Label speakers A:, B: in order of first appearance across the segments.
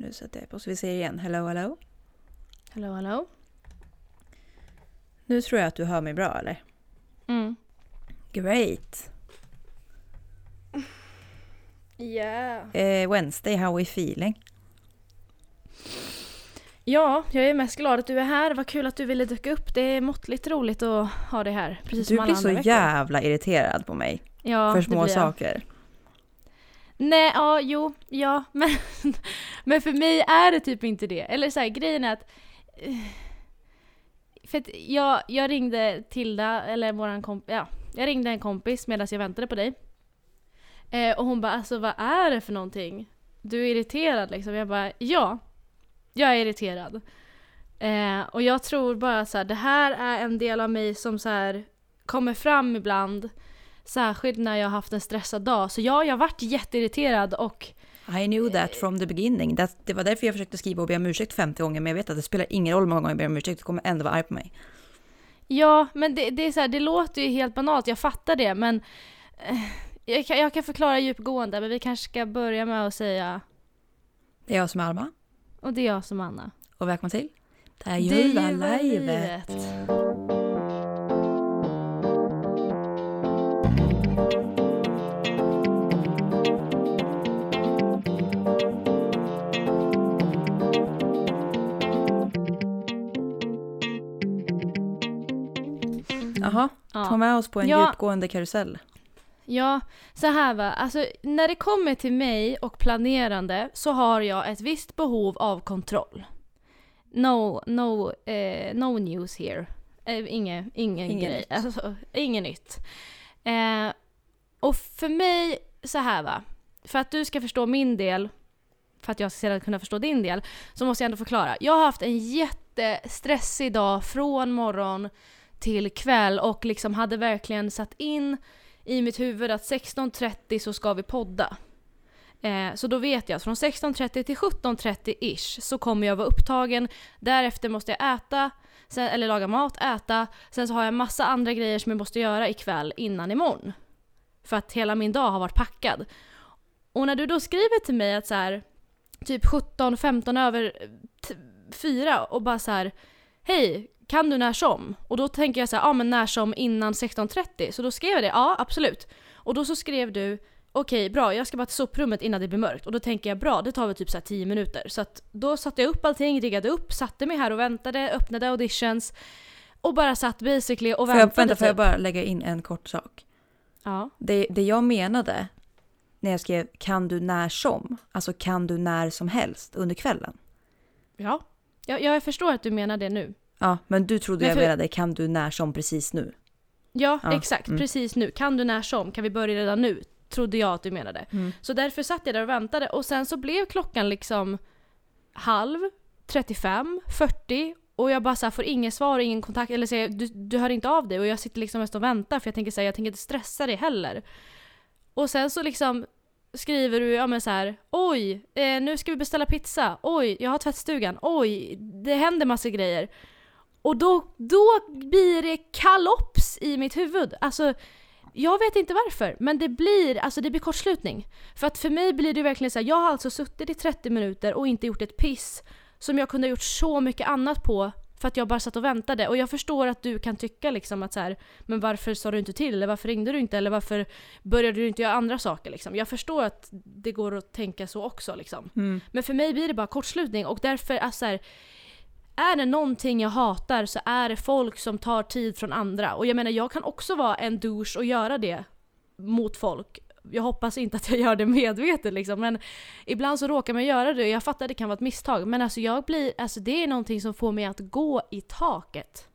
A: Nu sätter jag på så vi ser igen. Hello, hello.
B: Hello, hello.
A: Nu tror jag att du hör mig bra eller?
B: Mm.
A: Great.
B: Yeah.
A: Eh, Wednesday, how we feeling?
B: Ja, jag är mest glad att du är här. Vad kul att du ville dyka upp. Det är måttligt roligt att ha dig här. Precis
A: Du
B: som alla
A: blir så
B: veckor.
A: jävla irriterad på mig.
B: ja,
A: för
B: det
A: små
B: blir jag.
A: saker.
B: Nej, ja, jo, ja, men, men för mig är det typ inte det. Eller så här, grejen är att... Eh, för att jag, jag ringde Tilda, eller våran kompis, ja, jag ringde en kompis medan jag väntade på dig. Eh, och hon bara alltså vad är det för någonting? Du är irriterad liksom. Jag bara ja, jag är irriterad. Eh, och jag tror bara så här, det här är en del av mig som så här kommer fram ibland. Särskilt när jag har haft en stressad dag. Så ja, jag har varit jätteirriterad och
A: I knew that from the beginning. Det, det var därför jag försökte skriva och be om ursäkt 50 gånger, men jag vet att det spelar ingen roll hur många gånger jag ber om ursäkt, du kommer ändå vara arg på mig.
B: Ja, men det, det är så här, det låter ju helt banalt, jag fattar det, men eh, jag, kan, jag kan förklara djupgående, men vi kanske ska börja med att säga,
A: Det är jag som är Alma,
B: och det är jag som Anna.
A: och välkommen till Det
B: Det
A: ljuva
B: ljuva
A: livet. Jaha, ta
B: Ja.
A: med oss på en
B: Ja.
A: djupgående karusell.
B: ja, så här va, alltså när det kommer till mig och planerande så har jag ett visst behov av kontroll. No, no, eh, no news here. Eh, ingen, ingen,
A: Inget
B: grej.
A: nytt.
B: Alltså, inget nytt. Eh, och för mig, så här va. För att du ska förstå min del, för att jag ska sedan kunna förstå din del, så måste jag ändå förklara. Jag har haft en jättestressig dag från morgon till kväll och liksom hade verkligen satt in i mitt huvud att 16.30 så ska vi podda. Eh, så då vet jag att från 16.30 till 17.30-ish så kommer jag vara upptagen. Därefter måste jag äta, sen, eller laga mat, äta. Sen så har jag massa andra grejer som jag måste göra ikväll innan imorgon. För att hela min dag har varit packad. Och när du då skriver till mig att så här, typ 17-15 över 4 och bara så här Hej, kan du när som? Och då tänker jag så här, ja men när som innan 16.30. Så då skrev jag det, ja absolut. Och då så skrev du Okej, bra, jag ska bara till soprummet innan det blir mörkt. Och då tänker jag, bra, det tar väl typ så här 10 minuter. Så att då satte jag upp allting, riggade upp, satte mig här och väntade, öppnade auditions. Och bara satt basically och
A: Får jag,
B: väntade
A: vänta, får jag
B: typ.
A: bara lägga in en kort sak?
B: Ja.
A: Det, det jag menade när jag skrev kan du när som, alltså kan du när som helst under kvällen.
B: Ja. Jag, jag förstår att du menar det nu.
A: Ja, men du trodde
B: Men
A: jag
B: för-
A: menade kan du när som precis nu.
B: Ja,
A: Ja,
B: exakt.
A: mm.
B: Precis nu. Kan du när som? Kan vi börja redan nu? Trodde jag att du menade.
A: Mm.
B: Så därför satt jag där och väntade och sen så blev klockan liksom halv, 35, 40 och jag bara så här, får ingen svar, ingen kontakt, eller säger du, du hör inte av dig och jag sitter liksom mest och väntar för jag tänker säga jag tänker inte stressa dig heller. Och sen så liksom skriver du ja men så här, oj, eh, nu ska vi beställa pizza, oj, jag har tvättstugan, oj, det händer massa grejer. Och då, då blir det kalops i mitt huvud. Alltså, jag vet inte varför, men det blir, alltså det blir kortslutning. För att för mig blir det verkligen så här, jag har alltså suttit i 30 minuter och inte gjort ett piss som jag kunde ha gjort så mycket annat på för att jag bara satt och väntade. Och jag förstår att du kan tycka liksom att så här, men varför sa du inte till? Eller varför ringde du inte? Eller varför började du inte göra andra saker? Liksom. Jag förstår att det går att tänka så också. Liksom.
A: Mm.
B: Men för mig blir det bara kortslutning och därför, alltså, så här, är det någonting jag hatar så är det folk som tar tid från andra. Och jag menar, jag kan också vara en douche och göra det mot folk. Jag hoppas inte att jag gör det medvetet liksom, men ibland så råkar man göra det och jag fattar att det kan vara ett misstag. Men alltså jag blir, alltså det är någonting som får mig att gå i taket.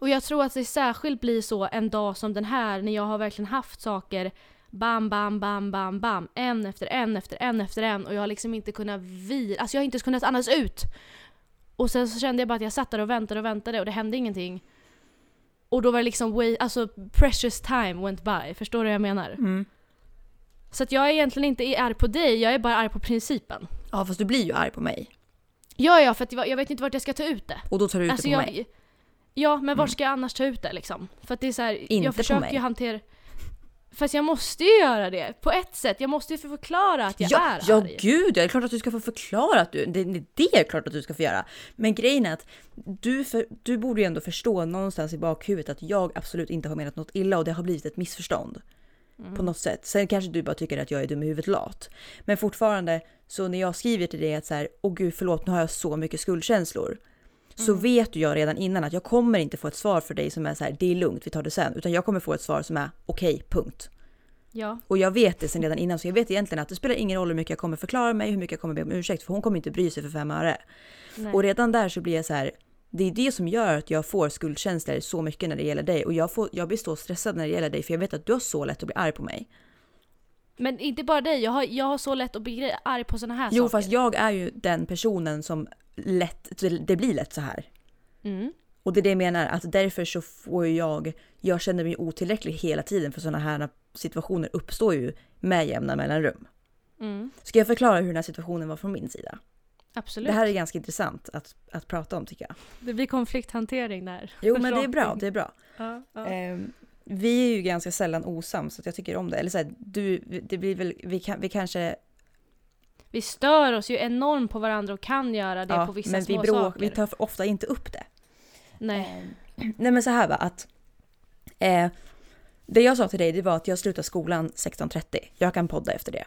B: Och jag tror att det särskilt blir så en dag som den här när jag har verkligen haft saker bam, bam, bam, bam, bam. En efter en efter en efter en och jag har liksom inte kunnat vila, alltså jag har inte ens kunnat andas ut. Och sen så kände jag bara att jag satt där och väntade och väntade och det hände ingenting. Och då var det liksom, way, alltså precious time went by. Förstår du vad jag menar?
A: Mm.
B: Så att jag är egentligen inte arg på dig, jag är bara arg på principen.
A: Ja, fast du blir ju arg på mig.
B: Ja, ja, för att jag vet inte vart jag ska ta ut det.
A: Och då tar du ut
B: Alltså
A: det på
B: jag,
A: mig.
B: Ja, men vart
A: Mm.
B: ska jag annars ta ut det liksom? För att det är så här,
A: Inte
B: jag
A: på
B: försöker
A: mig.
B: ju hantera... Fast jag måste ju göra det på ett sätt. Jag måste ju få förklara att jag
A: ja,
B: är
A: ja
B: arg.
A: gud, ja, det är klart att du ska få förklara att du, det, det, är klart att du ska få göra. Men grejen är att du, för, du borde ju ändå förstå någonstans i bakhuvudet att jag absolut inte har menat något illa och det har blivit ett missförstånd. På något sätt. Sen kanske du bara tycker att jag är dum i huvudet lat. Men fortfarande, så när jag skriver till dig att så här, åh gud förlåt nu har jag så mycket skuldkänslor. Så vet du jag redan innan att jag kommer inte få ett svar för dig som är så här, det är lugnt, vi tar det sen. Utan jag kommer få ett svar som är okej, punkt.
B: Ja.
A: Och jag vet det sen redan innan så jag vet egentligen att det spelar ingen roll hur mycket jag kommer förklara mig, hur mycket jag kommer be om ursäkt för hon kommer inte bry sig för fem öre.
B: Nej.
A: Och redan där så blir jag så här, det är det som gör att jag får skuldkänslor så mycket när det gäller dig och jag, får, jag blir så stressad när det gäller dig för jag vet att du har så lätt att bli arg på mig.
B: Men inte bara dig, jag har, jag har så lätt att bli arg på såna här
A: Jo
B: saker.
A: fast jag är ju den personen som lätt, det blir lätt så här.
B: Mm.
A: Och det är det jag menar, att därför så får jag, jag känner mig otillräcklig hela tiden för sådana här situationer uppstår ju med jämna mellanrum.
B: Mm.
A: Ska jag förklara hur den här situationen var från min sida?
B: Absolut.
A: Det här är ganska intressant att, att prata om tycker jag.
B: Det blir konflikthantering där.
A: Jo men det är bra, det är bra.
B: Ja, ja.
A: Ehm, vi är ju ganska sällan osams så jag tycker om det. Eller så här, du, det blir väl, vi, kan, vi kanske...
B: Vi stör oss ju enormt på varandra och kan göra det
A: ja,
B: på vissa
A: men vi,
B: små saker.
A: vi tar ofta inte upp det.
B: Nej.
A: Nej men så här va, att... Eh, det jag sa till dig det var att jag slutar skolan 16.30. Jag kan podda efter det.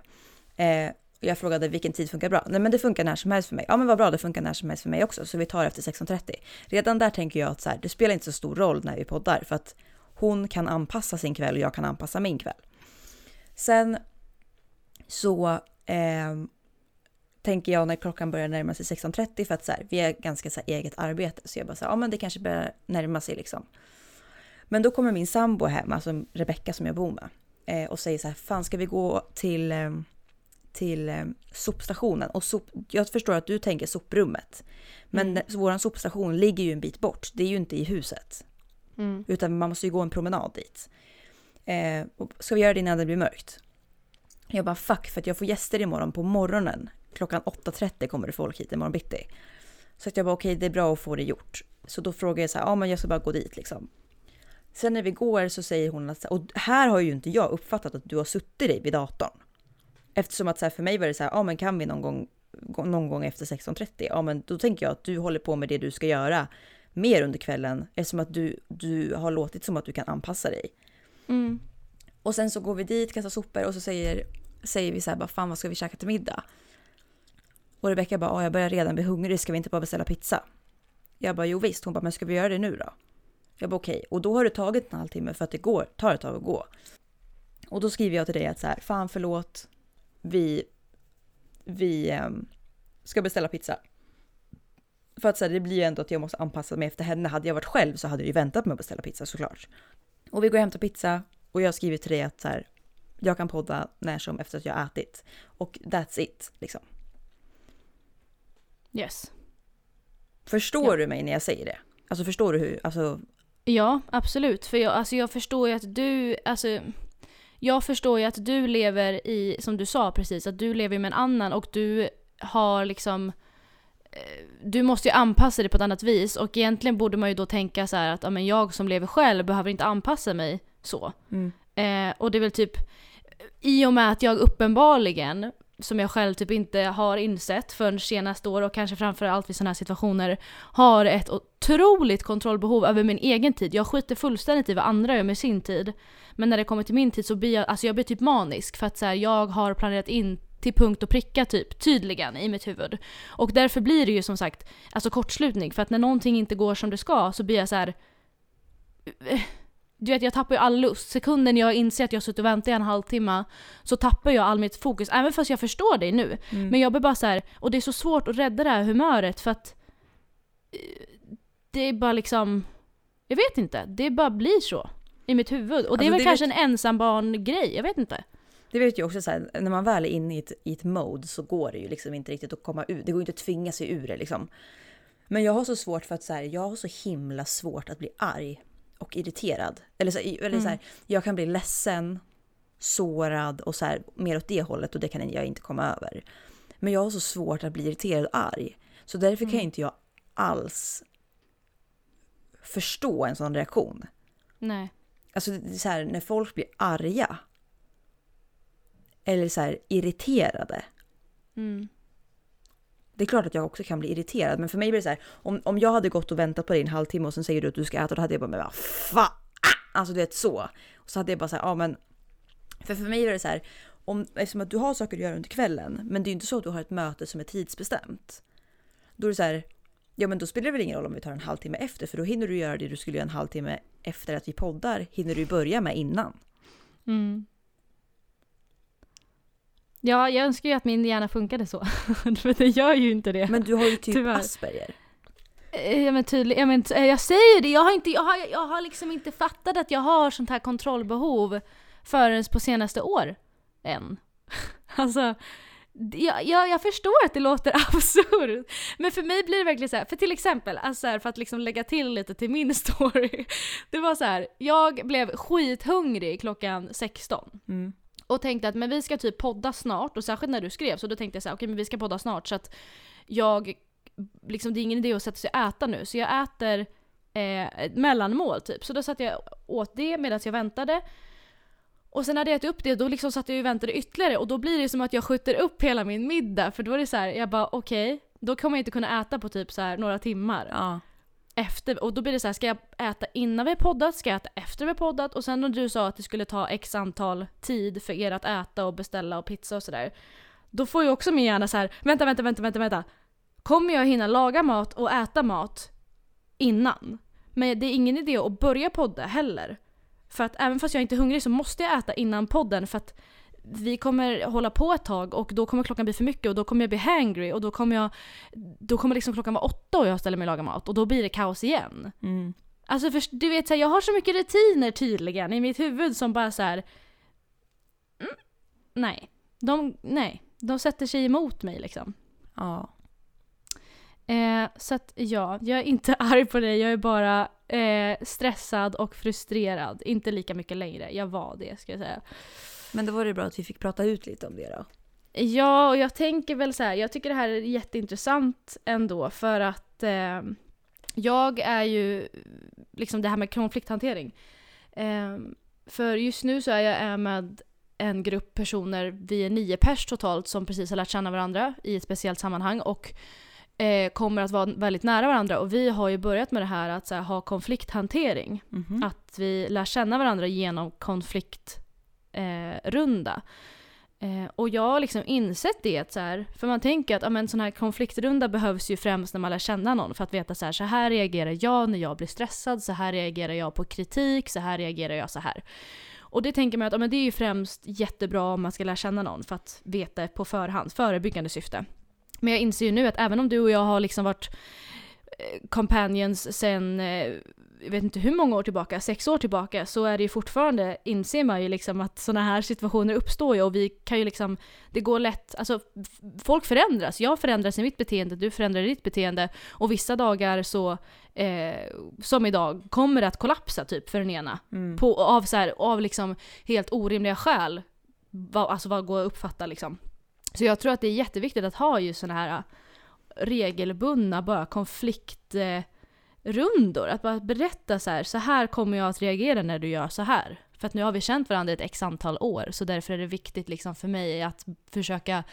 A: Eh, jag frågade vilken tid funkar bra? Nej men det funkar när som helst för mig. Ja men vad bra, det funkar när som helst för mig också. Så vi tar efter 16.30. Redan där tänker jag att så här, det spelar inte så stor roll när vi poddar. För att hon kan anpassa sin kväll och jag kan anpassa min kväll. Sen så eh, tänker jag när klockan börjar närma sig 16.30 för att så här, vi är ganska så här, eget arbete. Så jag bara så här, ja men det kanske börjar närma sig liksom. Men då kommer min sambo hem, alltså Rebecka som jag bor med. Eh, och säger så här, fan ska vi gå till, eh, till eh, sopstationen? Och sop, jag förstår att du tänker soprummet. Men
B: Mm.
A: vår sopstation ligger ju en bit bort. Det är ju inte i huset.
B: Mm.
A: Utan man måste ju gå en promenad dit. Eh, ska vi göra det innan det blir mörkt? Jag bara fuck för att jag får gäster imorgon på morgonen. Klockan 8.30 kommer det folk hit imorgon bitti. Så att jag bara okej det är bra att få det gjort. Så då frågar jag så här, ja men jag ska bara gå dit liksom. Sen när vi går så säger hon att, och här har ju inte jag uppfattat att du har suttit dig vid datorn. Eftersom att så här, för mig var det så här, ja men kan vi någon gång, någon gång efter 16.30? Ja men då tänker jag att du håller på med det du ska göra mer under kvällen eftersom att du, du har låtit som att du kan anpassa dig.
B: Mm.
A: Och sen så går vi dit, kastar sopor och så säger, säger vi så här, bara, fan vad ska vi käka till middag? Och Rebecka bara, "Ja, jag börjar redan bli hungrig, ska vi inte bara beställa pizza? Jag bara, jo visst. Hon bara, men ska vi göra det nu då? Jag bara, okej. Och då har det tagit en halvtimme för att det går, tar ett tag att gå. Och då skriver jag till dig att så här, fan förlåt, vi, vi ehm, ska beställa pizza. För att så här, det blir ju ändå att jag måste anpassa mig efter henne. Hade jag varit själv så hade jag ju väntat med att beställa pizza såklart. Och vi går och hämtar pizza och jag skriver till dig att så här, jag kan podda när som efter att jag har ätit. Och that's it liksom.
B: Yes.
A: Förstår
B: Ja.
A: du mig när jag säger det? Alltså förstår du hur, alltså
B: Ja, absolut. För jag, alltså jag förstår ju att du, alltså jag förstår ju att du lever i, som du sa precis, att du lever med en annan och du har liksom eh, du måste ju anpassa dig på ett annat vis och egentligen borde man ju då tänka så här att ja, men jag som lever själv behöver inte anpassa mig så.
A: mm.
B: Eh, och det är väl typ i och med att jag uppenbarligen, som jag själv typ inte har insett förrän senaste år och kanske framförallt vid sådana här situationer, har ett otroligt kontrollbehov över min egen tid. Jag skiter fullständigt i vad andra gör med sin tid. Men när det kommer till min tid så blir jag, alltså jag blir typ manisk för att så här, jag har planerat in till punkt och pricka typ, tydligen i mitt huvud. Och därför blir det ju som sagt alltså kortslutning. För att när någonting inte går som det ska så blir jag så här. Eh, du vet jag tappar ju all lust. Sekunden jag inser att jag har suttit och väntat i en halvtimme så tappar jag all mitt fokus. Även fast jag förstår dig nu.
A: Mm.
B: Men jag blir bara så här, och det är så svårt att rädda det här humöret för att eh, det är bara liksom, jag vet inte, det bara blir så i mitt huvud. Och det är
A: Alltså,
B: väl
A: det
B: kanske en ensambarn-grej, jag vet inte.
A: Det vet ju också så här, när man väl är inne i ett, i ett mode så går det ju liksom inte riktigt att komma ut. Det går inte att tvinga sig ur det liksom. Men jag har så svårt för att så här, jag har så himla svårt att bli arg och irriterad. Eller, så, eller så här, jag kan bli ledsen, sårad och så här, mer åt det hållet och det kan jag inte komma över. Men jag har så svårt att bli irriterad och arg. Så därför kan inte jag alls förstå en sån reaktion.
B: Nej.
A: Alltså det är så här, när folk blir arga, eller så här irriterade.
B: Mm.
A: Det är klart att jag också kan bli irriterad, men för mig blir det så här, om, om jag hade gått och väntat på dig en halvtimme och sen säger du att du ska äta, då hade jag bara, men vad fan! Alltså du vet så. Och så hade jag bara så här, ja men. För för mig var det så här, om, eftersom att du har saker att göra under kvällen, men det är ju inte så att du har ett möte som är tidsbestämt. Då är det så här, ja men då spelar det väl ingen roll om vi tar en halvtimme efter, för då hinner du göra det du skulle göra en halvtimme efter att vi poddar, hinner du börja med innan.
B: Mm. Ja, jag önskar ju att min hjärna funkade så. För det gör ju inte det.
A: Men du har ju typ
B: Tyvärr.
A: Asperger.
B: Eh, Ja men tydligt, ja, men, eh, jag säger det, jag har, inte, jag, har, jag har liksom inte fattat att jag har sånt här kontrollbehov förrän på senaste år. Än. Alltså, jag, jag, jag förstår att det låter absurt. Men för mig blir det verkligen så här, för till exempel, alltså här, för att liksom lägga till lite till min story. Det var så här, jag blev skithungrig klockan 16
A: Mm
B: och tänkte att men vi ska typ podda snart och särskilt när du skrev så då tänkte jag så här, okej men vi ska podda snart så att jag, liksom det är ingen idé att sätta sig och äta nu så jag äter eh, mellanmål typ. Så då satt jag åt det medan jag väntade. Och sen hade jag ätit upp det då liksom satt jag och väntade ytterligare och då blir det som att jag skjuter upp hela min middag för då är det så här, jag bara okej, då kommer jag inte kunna äta på typ så här några timmar
A: Ja
B: efter, och då blir det så här, ska jag äta innan vi har poddat, ska jag äta efter vi har poddat? Och sen när du sa att det skulle ta x antal tid för er att äta och beställa och pizza och sådär. Då får ju också min hjärna så här, vänta, vänta, vänta, vänta, vänta. Kommer jag hinna laga mat och äta mat innan? Men det är ingen idé att börja podda heller. För att även fast jag inte är hungrig så måste jag äta innan podden för att vi kommer hålla på ett tag och då kommer klockan bli för mycket och då kommer jag bli hangry och då kommer jag då kommer liksom klockan vara åtta och jag ställer mig och lagar mat och då blir det kaos igen.
A: Mm.
B: Alltså för, du vet så här, jag har så mycket rutiner tydligen i mitt huvud som bara så här. Mm, nej. De, nej. De sätter sig emot mig liksom.
A: Ja.
B: Eh, så att ja, jag är inte arg på dig. Jag är bara eh, stressad och frustrerad. Inte lika mycket längre. Jag var det ska jag säga.
A: Men då var det bra att vi fick prata ut lite om det då.
B: Ja, och jag tänker väl så här, jag tycker det här är jätteintressant ändå för att eh, jag är ju, liksom det här med konflikthantering. Eh, för just nu så är jag med en grupp personer, vi är nio pers totalt som precis har lärt känna varandra i ett speciellt sammanhang och eh, kommer att vara väldigt nära varandra och vi har ju börjat med det här att här, ha konflikthantering.
A: Mhm.
B: Att vi lär känna varandra genom konfliktrunda. Eh, runda. eh, och jag har liksom insett det, så här, för man tänker att ja, sån här konfliktrunda behövs ju främst när man lär känna någon för att veta så här, så här reagerar jag när jag blir stressad, så här reagerar jag på kritik, så här reagerar jag så här. Och det tänker man att ja, men det är ju främst jättebra om man ska lära känna någon för att veta på förhand, förebyggande syfte. Men jag inser ju nu att även om du och jag har liksom varit eh, companions sen, eh, jag vet inte hur många år tillbaka, sex år tillbaka, så är det ju fortfarande, inser man ju liksom att sådana här situationer uppstår ju och vi kan ju liksom, det går lätt, alltså folk förändras. Jag förändras i mitt beteende, du förändrar ditt beteende och vissa dagar så, eh, som idag, kommer det att kollapsa typ för den ena.
A: Mm.
B: På, av, så här, av liksom helt orimliga skäl. Vad, alltså vad går att uppfatta liksom. Så jag tror att det är jätteviktigt att ha ju sådana här regelbundna bara konfliktrundor. Att bara berätta så här, så här kommer jag att reagera när du gör så här. För att nu har vi känt varandra ett x antal år så därför är det viktigt liksom för mig att försöka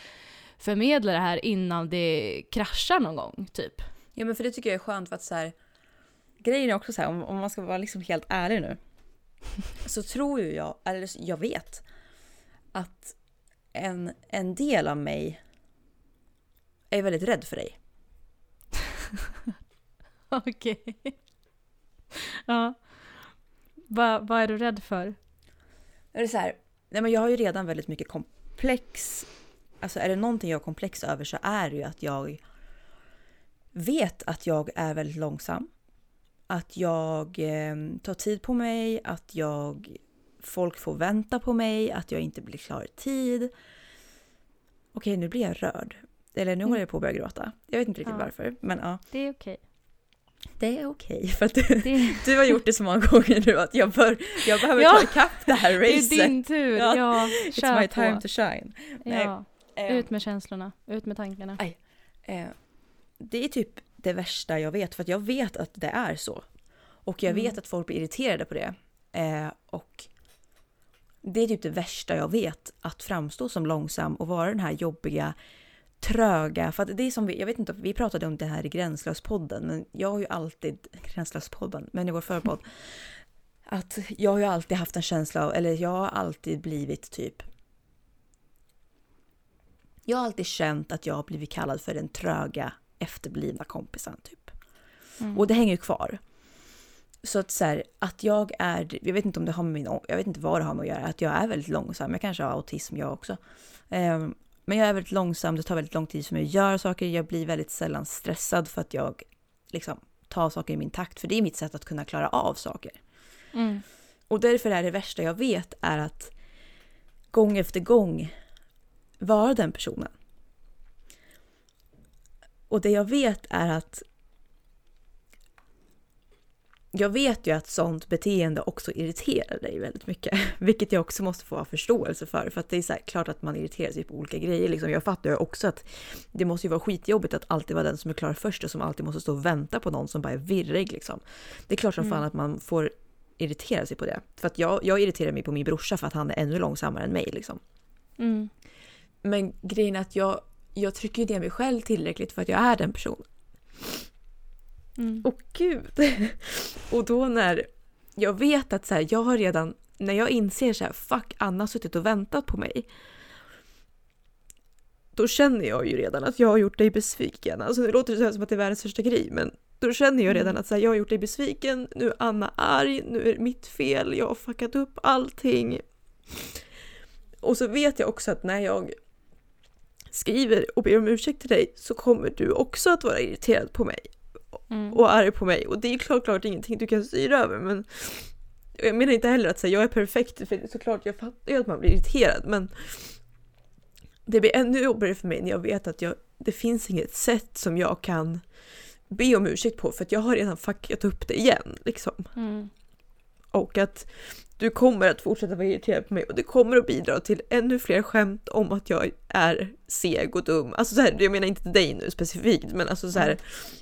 B: förmedla det här innan det kraschar någon gång typ.
A: Ja men för det tycker jag är skönt för att så här, grejen är också så här om, om man ska vara liksom helt ärlig nu. så tror ju jag, eller jag vet, att en, en del av mig är väldigt rädd för dig.
B: Okej. ja. Vad vad är du rädd för?
A: Är det så här, nej men jag har ju redan väldigt mycket komplex. Alltså är det någonting jag har komplex över så är det ju att jag vet att jag är väldigt långsam. Att jag eh, tar tid på mig, att jag folk får vänta på mig, att jag inte blir klar i tid. Okej, nu blir jag rörd. Eller nu håller jag på att börja gråta. Jag vet inte riktigt
B: Ja.
A: varför, men ja.
B: Det är okej.
A: Det är okej för att du,
B: Det,
A: du har gjort det så många gånger nu att jag, bör, jag behöver
B: Ja.
A: ta ikapp det här
B: det är
A: racet.
B: din tur.
A: Ja.
B: Ja,
A: It's my
B: på.
A: time to shine.
B: Ja.
A: Eh,
B: Ut med känslorna, ut med tankarna.
A: eh, det är typ det värsta jag vet för att jag vet att det är så. Och jag
B: Mm.
A: vet att folk blir irriterade på det. Eh, och Det är typ det värsta jag vet, att framstå som långsam och vara den här jobbiga, tröga. För att det är som vi, jag vet inte, vi pratade om det här i Gränslöspodden, men jag har ju alltid, Gränslöspodden, men i vår förpodd, att jag har ju alltid haft en känsla av, eller jag har alltid blivit typ jag har alltid känt att jag har blivit kallad för den tröga, efterblivna kompisen typ.
B: Mm.
A: Och det hänger ju kvar. Så att så här, att jag är, jag vet inte om det har med min, jag vet inte vad det har med att göra, att jag är väldigt långsam. Jag kanske har autism jag också. Um, men jag är väldigt långsam, det tar väldigt lång tid för mig att göra saker. Jag blir väldigt sällan stressad för att jag liksom tar saker i min takt. För det är mitt sätt att kunna klara av saker.
B: Mm.
A: Och därför är det värsta jag vet är att gång efter gång vara den personen. Och det jag vet är att jag vet ju att sånt beteende också irriterar dig väldigt mycket. Vilket jag också måste få ha förståelse för. För att det är så här, klart att man irriterar sig på olika grejer. Liksom. Jag fattar ju också att det måste ju vara skitjobbigt att alltid vara den som är klar först och som alltid måste stå och vänta på någon som bara är virrig. Liksom. Det är klart som
B: Mm.
A: fan att man får irritera sig på det. För att jag, jag irriterar mig på min brorsa för att han är ännu långsammare än mig. Liksom.
B: Mm.
A: Men grejen är att jag, jag trycker ju ner mig själv tillräckligt för att jag är den personen.
B: Mm.
A: Åh gud! Och då när jag vet att så här, jag har redan, när jag inser så här, fuck Anna har suttit och väntat på mig. Då känner jag ju redan att jag har gjort dig besviken. Alltså det låter så här som att det är världens största grej men då känner jag redan
B: Mm.
A: att så här, jag har gjort dig besviken, nu är Anna arg, nu är det mitt fel, jag har fuckat upp allting. Och så vet jag också att när jag skriver och ber om ursäkt till dig så kommer du också att vara irriterad på mig
B: Mm.
A: och arg på mig. Och det är klart, klart ingenting du kan styra över men jag menar inte heller att säga jag är perfekt för såklart jag fattar ju att man blir irriterad men det blir ännu jobbigare för mig när jag vet att jag, det finns inget sätt som jag kan be om ursäkt på för att jag har redan fuckat upp det igen liksom.
B: Mm.
A: Och att du kommer att fortsätta vara irriterad på mig och det kommer att bidra till ännu fler skämt om att jag är seg och dum. Alltså så här, jag menar inte till dig nu specifikt men alltså så här
B: Mm.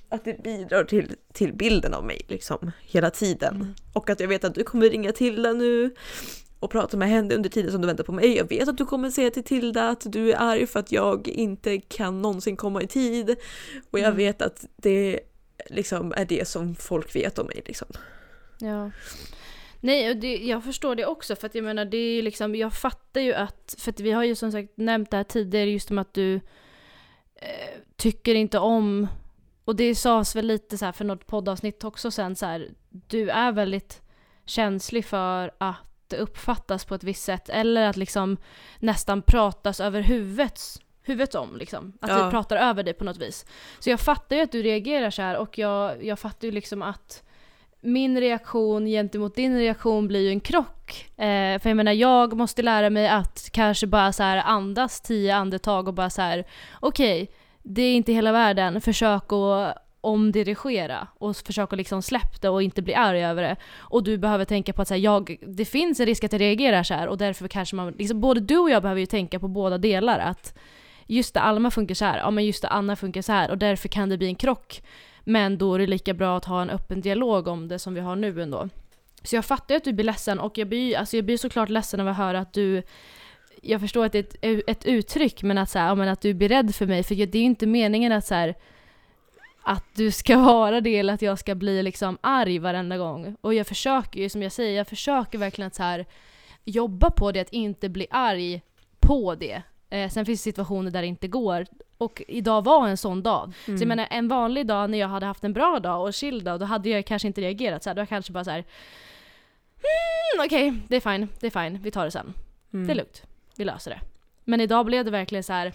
A: att det bidrar till, till bilden av mig liksom hela tiden.
B: Mm.
A: Och att jag vet att du kommer ringa Tilda nu och prata med henne under tiden som du väntar på mig. Jag vet att du kommer säga till Tilda att du är arg för att jag inte kan någonsin komma i tid. Och jag
B: Mm.
A: vet att det liksom är det som folk vet om mig liksom.
B: Ja. Nej, och det, jag förstår det också för att jag menar det är liksom, jag fattar ju att, för att vi har ju som sagt nämnt det här tidigare just om att du eh, tycker inte om, och det sades väl lite så för något poddavsnitt också sen så här, du är väldigt känslig för att det uppfattas på ett visst sätt eller att liksom nästan pratas över huvudet, huvudet om liksom. Att
A: Ja.
B: vi pratar över dig på något vis. Så jag fattar ju att du reagerar så här och jag, jag fattar ju liksom att min reaktion gentemot din reaktion blir ju en krock. Eh, för jag menar, jag måste lära mig att kanske bara så här andas tio andetag och bara så här, okej, det är inte hela världen, försök att omdirigera och försök att liksom släppa det och inte bli arg över det. Och du behöver tänka på att så här, jag, det finns en risk att jag reagerar så här och därför kanske man, liksom, både du och jag behöver ju tänka på båda delar. Att just det, Alma funkar så här, ja men just det, Anna funkar så här och därför kan det bli en krock. Men då är det lika bra att ha en öppen dialog om det som vi har nu ändå. Så jag fattar ju att du blir ledsen och jag blir, alltså jag blir såklart ledsen av att höra att du jag förstår att det är ett, ett uttryck men att, så här, men att du blir rädd för mig för det är ju inte meningen att så här, att du ska vara det eller att jag ska bli liksom arg varenda gång. Och jag försöker ju, som jag säger, jag försöker verkligen att så här, jobba på det, att inte bli arg på det. Eh, sen finns det situationer där det inte går. Och idag var en sån dag. Så jag menar en vanlig dag när jag hade haft en bra dag och chill dag, då hade jag kanske inte reagerat så här. Då hade jag kanske bara så här. Mm, Okej, det är fine, det är fine, vi tar det sen.
A: Mm.
B: Det är lugnt, vi löser det. Men idag blev det verkligen så här.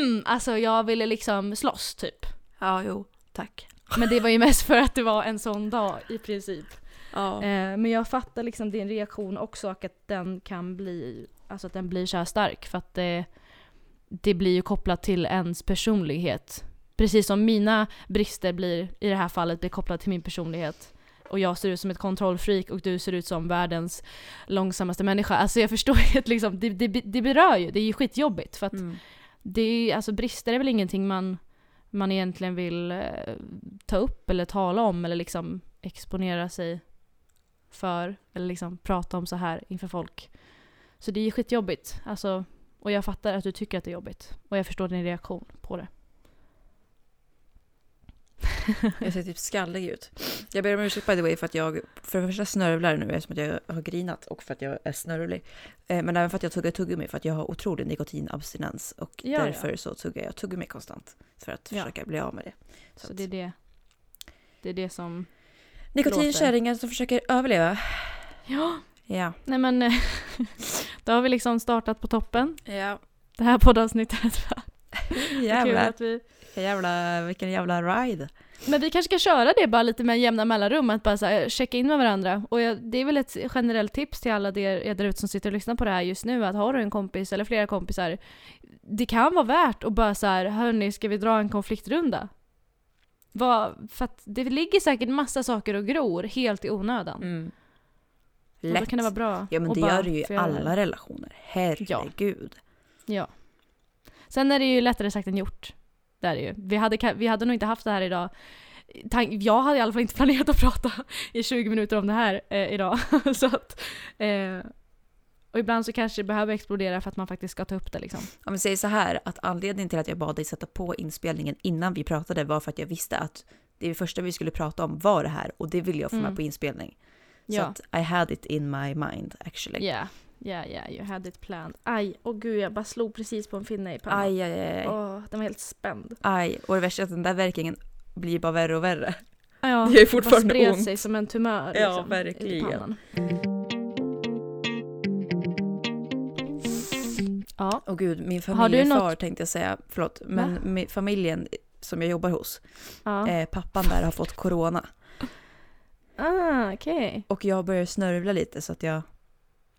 B: Mm, alltså jag ville liksom slåss typ.
A: Ja, jo, tack.
B: Men det var ju mest för att det var en sån dag i princip.
A: Ja.
B: Eh, men jag fattar liksom din reaktion också och att den kan bli, alltså att den blir så här stark för att det, det blir ju kopplat till ens personlighet. Precis som mina brister blir, i det här fallet, blir kopplat till min personlighet. Och jag ser ut som ett kontrollfreak och du ser ut som världens långsammaste människa. Alltså jag förstår ju att liksom, det, det, det berör ju, det är ju skitjobbigt för att
A: Mm.
B: det är, alltså brister är väl ingenting man, man egentligen vill eh, ta upp eller tala om eller liksom exponera sig för, eller liksom prata om så här inför folk. Så det är skitjobbigt. Alltså, och jag fattar att du tycker att det är jobbigt. Och jag förstår din reaktion på det.
A: Jag ser typ skallig ut. Jag ber om ursäkt by the way för att jag för det första snörvlar nu eftersom att jag har grinat och för att jag är snörvlig. Eh, Men även för att jag tuggar tuggummi för att jag har otrolig nikotinabstinens och
B: Ja, ja.
A: därför så tuggar jag tuggummi konstant. För att
B: Ja.
A: försöka bli av med det.
B: Så,
A: att-
B: det är det. Det är det som...
A: Nikotinkärringen som försöker överleva.
B: Ja.
A: Ja.
B: Nej men, eh, då har vi liksom startat på toppen.
A: Ja.
B: Det här poddavsnittet. Kul
A: Jävlar.
B: vi...
A: Vilken jävla, vilken jävla ride.
B: Men vi kanske ska köra det bara lite med jämna mellanrum, att bara här, checka in med varandra. Och jag, det är väl ett generellt tips till alla er där ute som sitter och lyssnar på det här just nu, att har du en kompis eller flera kompisar, det kan vara värt att bara så här, hörni, ska vi dra en konfliktrunda? Vad, för att det ligger säkert massa saker och gror helt i onödan.
A: Mm.
B: Och då kan det vara bra
A: Ja men det
B: bara
A: gör det ju i alla relationer. Herregud.
B: Ja. Sen är det ju lättare sagt än gjort. Det är det ju. Vi hade, vi hade nog inte haft det här idag. Jag hade i alla fall inte planerat att prata i 20 minuter om det här eh, idag. så att, eh, och ibland så kanske det behöver explodera för att man faktiskt ska ta upp det liksom.
A: Om vi säger så här, att anledningen till att jag bad dig sätta på inspelningen innan vi pratade var för att jag visste att det första vi skulle prata om var det här och det ville jag få
B: Mm.
A: med på inspelning. Så
B: Ja.
A: att I had it in my mind actually.
B: Ja, ja, ja, you had it planned. Aj, åh gud jag bara slog precis på en finne i pannan.
A: Aj, aj, aj.
B: Åh, den var helt spänd.
A: aj. Och det värsta är att den där verkingen blir bara värre och värre.
B: Ja,
A: Det är fortfarande
B: bara spred
A: ont.
B: sig som en tumör.
A: Ja,
B: liksom,
A: verkligen.
B: i pannan. Ja,
A: Och gud, min familjefar
B: något-
A: tänkte jag säga, förlåt, men
B: Va?
A: familjen som jag jobbar hos,
B: ja.
A: eh, pappan där har fått corona.
B: Ah, okej.
A: Och jag börjar snörvla lite så att jag...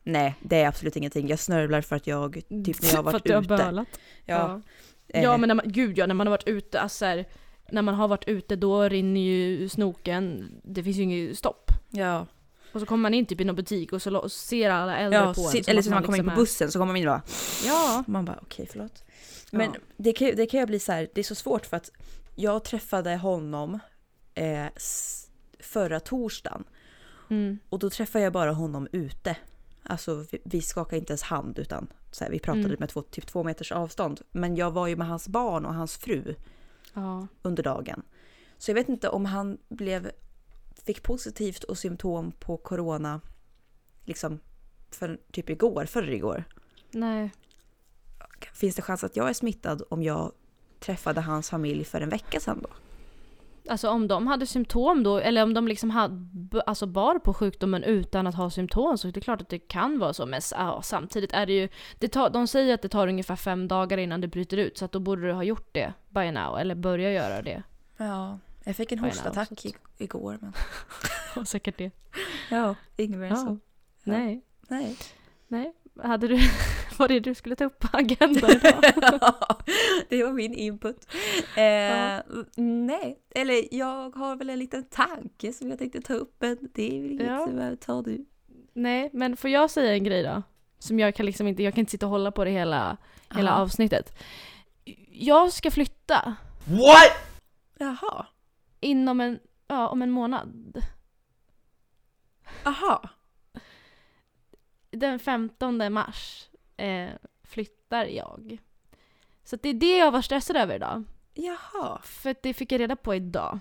A: Nej, det är absolut ingenting. Jag snörvlar för att jag, typ när jag har
B: För
A: varit
B: att du har
A: ute.
B: bölat.
A: Ja,
B: Ja.
A: eh,
B: ja men när man, gud ja, när man har varit ute, alltså så här, när man har varit ute då rinner ju snoken, det finns ju inget stopp.
A: ja.
B: Och så kommer man in typ i någon butik och så ser alla äldre
A: ja
B: på en. som
A: eller så när man kommer in
B: liksom
A: på
B: är-
A: bussen så kommer man in och bara...
B: Ja.
A: Man bara okej, förlåt. Men
B: Ja.
A: det, kan, ju- det kan ju bli så här, det är så svårt för att jag träffade honom eh, förra torsdagen
B: Mm.
A: och då träffade jag bara honom ute. Alltså vi, vi skakade inte ens hand utan så här, vi pratade
B: Mm.
A: med två, typ två meters avstånd. Men jag var ju med hans barn och hans fru
B: Ja.
A: under dagen. Så jag vet inte om han blev, fick positivt och symptom på corona liksom för typ igår, förr igår.
B: Nej.
A: Finns det chans att jag är smittad om jag träffade hans familj för en vecka sedan då?
B: Alltså om de hade symptom då, eller om de liksom hade, alltså bar på sjukdomen utan att ha symptom så är det klart att det kan vara så. Men ja, samtidigt är det ju, det tar, de säger att det tar ungefär fem dagar innan det bryter ut så att då borde du ha gjort det by now, eller börja göra det.
A: Ja, jag fick en hostattack
B: så
A: i, igår men...
B: Och säkert det.
A: Ja, inget än
B: Ja.
A: så. Ja.
B: Nej.
A: Nej.
B: Nej. Hade du, vad är det du skulle ta upp på agendan idag?
A: det var min input. Eh,
B: Ja.
A: Nej, eller jag har väl en liten tanke som jag tänkte ta upp men det är väl inget
B: Ja.
A: som jag tar du.
B: Nej, men får jag säga en grej då? Som jag kan liksom inte, jag kan inte sitta och hålla på det hela, hela avsnittet. Jag ska flytta
A: Jaha.
B: inom en, ja, om en månad.
A: Aha.
B: Den 15 mars eh, flyttar jag. Så det är det jag var stressad över idag.
A: Jaha.
B: För det fick jag reda på idag.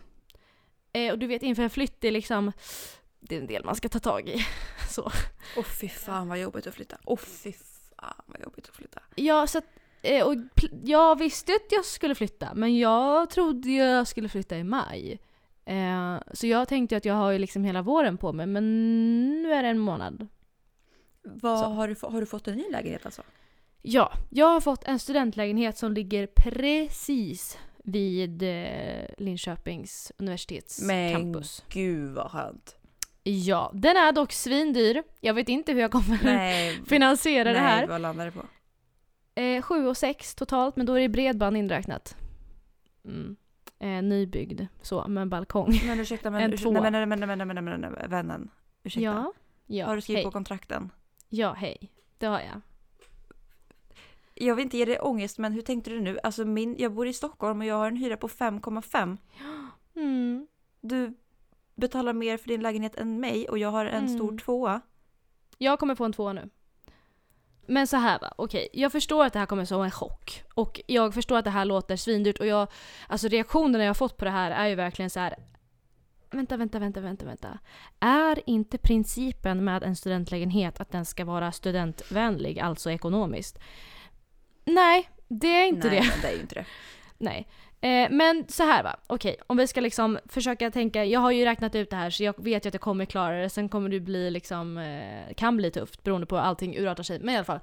B: Eh, och du vet inför en flytt, det är liksom, det är en del man ska ta tag i. Så.
A: Åh fy fan vad jobbigt att flytta. Åh fy fan vad jobbigt att flytta.
B: Ja, så att, eh, och jag visste att jag skulle flytta, men jag trodde jag skulle flytta i maj. Eh, så jag tänkte att jag har ju liksom hela våren på mig, men nu är det en månad.
A: Vad,
B: Så.
A: har, du, har du fått en ny lägenhet alltså?
B: Ja, jag har fått en studentlägenhet som ligger precis vid eh, Linköpings universitets
A: Men
B: campus.
A: gud vad skönt.
B: Ja, den är dock svindyr. Jag vet inte hur jag kommer
A: Nej,
B: finansiera det
A: nej,
B: här.
A: vad landar det på?
B: Eh, 7 och 6 totalt, men då är det bredband inräknat. Mm. Eh, nybyggd, så, med balkong.
A: Men ursäkta, men,
B: En
A: ursäkta
B: tvåa.
A: nej, men, men, men, men, men, men, men, vännen. Ursäkta.
B: Ja, ja,
A: har du skrivit
B: hej.
A: på kontrakten?
B: Ja, hej. Det har jag.
A: Jag vill inte ge dig ångest, men hur tänkte du nu? Alltså min, jag bor i Stockholm och jag har en hyra på 5,5.
B: Mm.
A: Du betalar mer för din lägenhet än mig och jag har en
B: Mm.
A: stor tvåa.
B: Jag kommer få en tvåa nu. Men så här va, okej. Jag förstår att det här kommer som en chock. Och jag förstår att det här låter svindyrt och jag, alltså reaktionerna jag har fått på det här är ju verkligen så här. Vänta, vänta, vänta, vänta, vänta. Är inte principen med en studentlägenhet att den ska vara studentvänlig, alltså ekonomiskt? Nej, det är inte
A: Nej,
B: det.
A: men det är inte det.
B: Nej. Eh, men så här va, okej. Om vi ska liksom försöka tänka, jag har ju räknat ut det här så jag vet ju att jag kommer klara det. Sen kommer det bli liksom, eh, kan bli tufft beroende på hur allting urartar sig. Men i alla fall.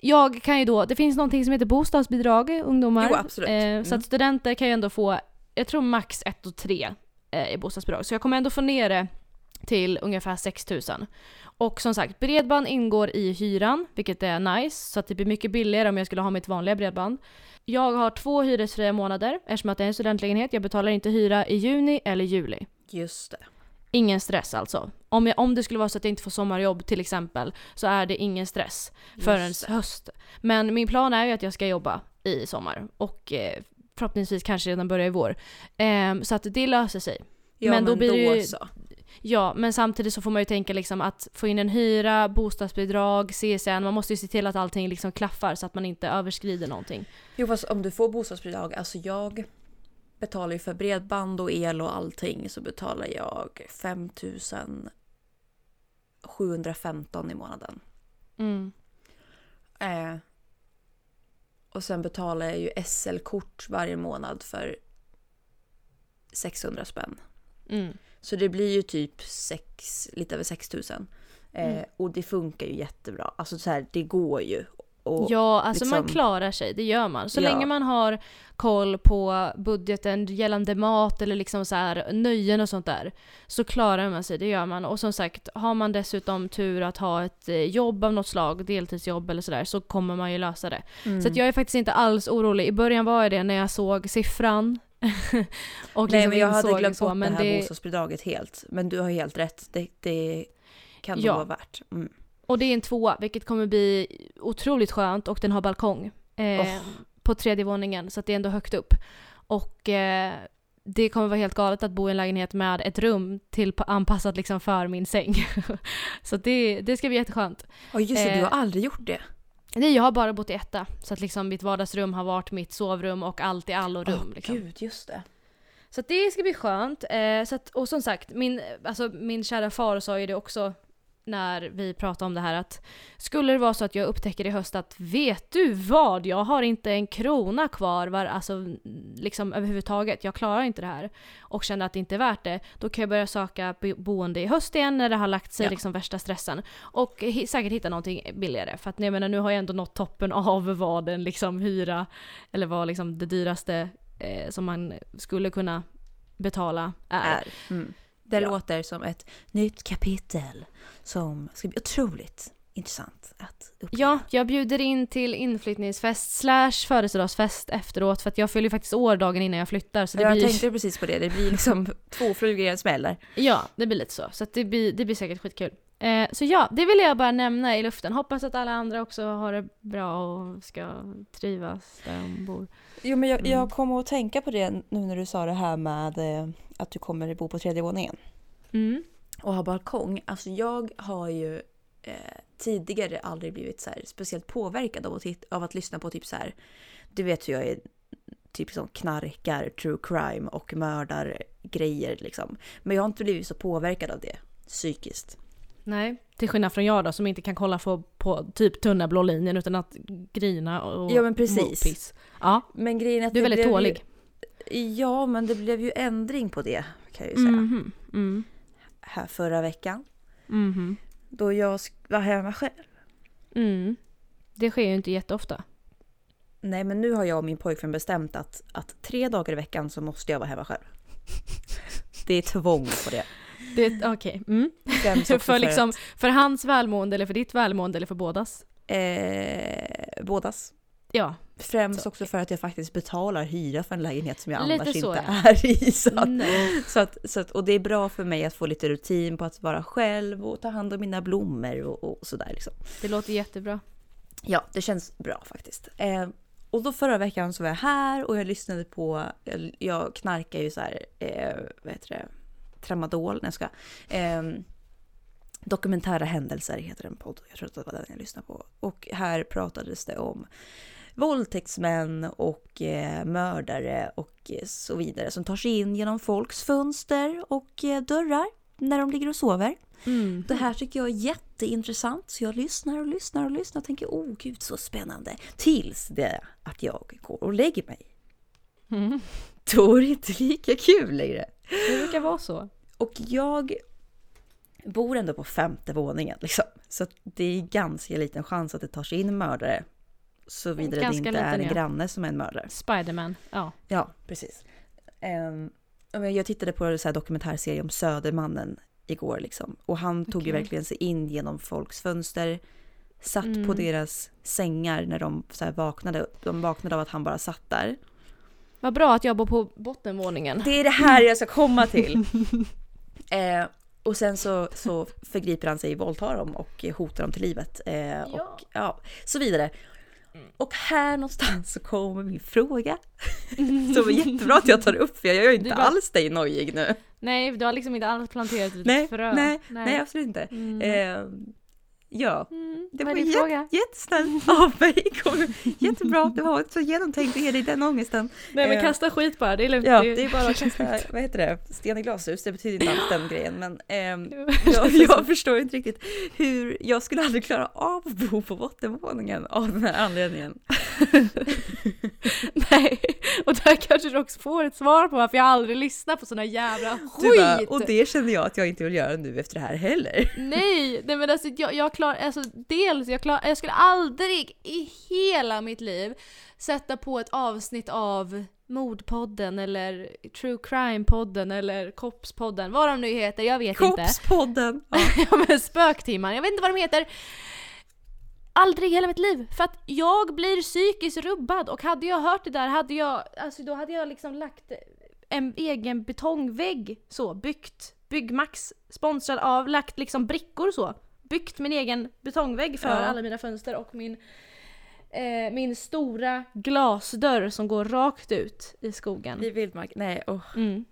B: Jag kan ju då, det finns någonting som heter bostadsbidrag, ungdomar.
A: Jo, absolut.
B: Eh,
A: Mm.
B: Så att studenter kan ju ändå få, jag tror max 1 och 3 eh, i bostadsbidrag. Så jag kommer ändå få ner det till ungefär 6 000. Och som sagt, bredband ingår i hyran, vilket är nice. Så att det blir mycket billigare om jag skulle ha mitt vanliga bredband. Jag har två hyresfria månader eftersom att det är en studentlägenhet. Jag betalar inte hyra i juni eller juli.
A: Just det.
B: Ingen stress alltså. Om, jag, om det skulle vara så att jag inte får sommarjobb till exempel så är det ingen stress förrän höst. Men min plan är ju att jag ska jobba i sommar och eh, förhoppningsvis kanske redan börja i vår. Ehm, så att det löser sig.
A: Ja,
B: Men då blir det ju-
A: så.
B: Ja, men samtidigt så får man ju tänka liksom att få in en hyra, bostadsbidrag, CSN, man måste ju se till att allting liksom klaffar så att man inte överskrider någonting.
A: Jo fast om du får bostadsbidrag, alltså jag betalar ju för bredband och el och allting så betalar jag 5715 i månaden.
B: Mm.
A: Eh, och sen betalar jag ju SL-kort varje månad för 600 spänn.
B: Mm.
A: Så det blir ju typ sex, lite över 6000. Eh,
B: Mm.
A: Och det funkar ju jättebra. Alltså så här, det går ju.
B: Ja, alltså man
A: liksom-
B: klarar sig, det gör man. Så
A: Ja.
B: länge man har koll på budgeten gällande mat eller liksom så här nöjen och sånt där så klarar man sig, det gör man. Och som sagt, har man dessutom tur att ha ett eh, jobb av något slag, deltidsjobb eller sådär, så kommer man ju lösa det.
A: Mm.
B: Så jag är faktiskt inte alls orolig. I början var jag det när jag såg siffran. och
A: Nej
B: liksom
A: men jag hade glömt
B: så,
A: bort det här
B: det,
A: bostadsbidraget helt. Men du har helt rätt. Det, det kan det
B: Ja.
A: vara värt. Mm.
B: Och det är en tvåa, vilket kommer bli otroligt skönt och den har balkong. Eh,
A: Oh.
B: På tredje våningen, så det är ändå högt upp. Och eh, det kommer vara helt galet att bo i en lägenhet med ett rum till, anpassat liksom för min säng. så det, det ska bli jätteskönt.
A: Ja just det, du
B: Eh,
A: har aldrig gjort det.
B: Nej, jag har bara bott i etta. Så att liksom mitt vardagsrum har varit mitt sovrum och allt i allo rum.
A: Åh,
B: liksom.
A: gud, just det.
B: Så det ska bli skönt. Eh, så att, och som sagt, min, alltså, min kära far sa ju det också när vi pratade om det här att skulle det vara så att jag upptäcker i höst att vet du vad, jag har inte en krona kvar var, alltså, liksom överhuvudtaget, jag klarar inte det här och känner att det inte är värt det, då kan jag börja söka bo- boende i höst igen när det har lagt sig
A: Ja.
B: liksom värsta stressen och säkert hitta någonting billigare för att jag menar nu har jag ändå nått toppen av vad en liksom hyra eller vad liksom det dyraste eh, som man skulle kunna betala är.
A: Är. Mm. Det
B: Ja.
A: låter som ett nytt kapitel som ska bli otroligt intressant att uppleva.
B: Ja, jag bjuder in till inflyttningsfest slash födelsedagsfest efteråt för att jag fyller ju faktiskt år dagen innan jag flyttar. Så det
A: jag
B: blir,
A: tänkte precis på det. Det blir liksom två flugor i en smäll där.
B: Ja, det blir lite så. Så det, blir, det blir säkert skitkul. Eh, så ja, det vill jag bara nämna i luften. Hoppas att alla andra också har det bra och ska trivas där de bor.
A: Jo men jag,
B: Mm.
A: jag kom att tänka på det nu när du sa det här med eh, att du kommer bo på tredje våningen.
B: Mm.
A: och ha balkong. Alltså jag har ju eh, tidigare aldrig blivit så här speciellt påverkad av att, av att lyssna på typ så här. Du vet hur jag är typ som knarkar, true crime och mördar grejer liksom. Men jag har inte blivit så påverkad av det psykiskt.
B: Nej, till skillnad från jag då som inte kan kolla på, på typ tunna blå linjen utan att grina och
A: Ja, men precis.
B: piss. Ja,
A: Men grejen är att
B: du är väldigt tålig.
A: Ju, ja, men det blev ju ändring på det kan jag ju säga.
B: Mhm, mm,
A: Här förra veckan.
B: mhm,
A: Då jag var hemma själv.
B: mm. Det sker ju inte jätteofta.
A: Nej men nu har jag och min pojkvän bestämt att, att tre dagar i veckan så måste jag vara hemma själv. Det är tvång på det.
B: Det- Okej. Mm.
A: Främst också
B: för, liksom, för hans välmående eller för ditt välmående eller för bådas?
A: eh, bådas.
B: Ja.
A: Främst
B: Så,
A: också för att jag faktiskt betalar hyra för en lägenhet som jag annars
B: så,
A: inte
B: ja.
A: är i. Så att, så att, så att, och det är bra för mig att få lite rutin på att vara själv och ta hand om mina blommor och, och sådär. Liksom.
B: Det låter jättebra.
A: Ja, det känns bra faktiskt. Eh, och då förra veckan så var jag här och jag lyssnade på, jag, jag knarkar ju så här, eh, vad heter det, tramadol. Nej, jag ska. Ehm, Dokumentära händelser heter en podd. Jag tror att det var den jag lyssnade på. Och här pratades det om våldtäktsmän och eh, mördare och eh, så vidare som tar sig in genom folks fönster och eh, dörrar när de ligger och sover.
B: Mm.
A: Det här tycker jag är jätteintressant så jag lyssnar och lyssnar och lyssnar och tänker oh gud så spännande. Tills det att jag går och lägger mig.
B: Mm.
A: Då är det inte lika kul längre.
B: Det brukar vara så.
A: Och jag bor ändå på femte våningen liksom. Så det är ganska liten chans att det tar sig in mördare. Såvida det inte är en
B: ja.
A: granne som är en mördare.
B: Spiderman, ja.
A: Ja, precis. Um, jag tittade på en dokumentärserie om Södermannen igår liksom. Och han tog ju verkligen sig in genom folks fönster. Satt
B: Mm.
A: på deras sängar när de så vaknade. De vaknade av att han bara satt där.
B: Vad bra att jag bor på bottenvåningen.
A: Det är det här jag ska komma till. eh, och sen så, så förgriper han sig, våldtar dem och hotar dem till livet. Eh,
B: Ja.
A: Och ja, så vidare. Och här någonstans så kommer min fråga. Som är jättebra att jag tar upp för jag gör ju inte
B: bara-
A: alls dig nojig nu.
B: Nej, du har liksom inte alls planterat ett
A: Nej,
B: frö.
A: nej, nej, absolut inte.
B: Mm.
A: Eh, ja,
B: Mm,
A: det var jät- jättesnällt av mig. Jättebra, det var så genomtänkt att ge dig den ångesten.
B: Nej men
A: Eh,
B: kasta skit bara, det är lugnt.
A: Ja, det är bara att kasta, vad heter det, sten i glashus. Det betyder inte alls den grejen. Men ehm, jag, jag förstår inte riktigt hur, jag skulle aldrig klara av att bo på bottenvåningen av den här anledningen.
B: Nej, och där kanske du också får ett svar på varför jag aldrig lyssnar på såna jävla
A: Du bara,
B: skit!
A: och det känner jag att jag inte vill göra nu efter det här heller.
B: Nej, nej men alltså jag, jag klar, alltså dels, jag, klar, jag skulle aldrig i hela mitt liv sätta på ett avsnitt av Mordpodden eller True Crime-podden eller Kopspodden, vad de nu heter, jag vet inte.
A: Kopspodden! Ja.
B: ja men Spöktimman, jag vet inte vad de heter. Aldrig i hela mitt liv. För att jag blir psykiskt rubbad och hade jag hört det där hade jag, alltså då hade jag liksom lagt en egen betongvägg så, byggt, Byggmax, sponsrad av, lagt liksom brickor så. Byggt min egen betongvägg för
A: Ja.
B: alla mina fönster och min eh, min stora glasdörr som går rakt ut i skogen.
A: I vildmark, nej åh.
B: Mm.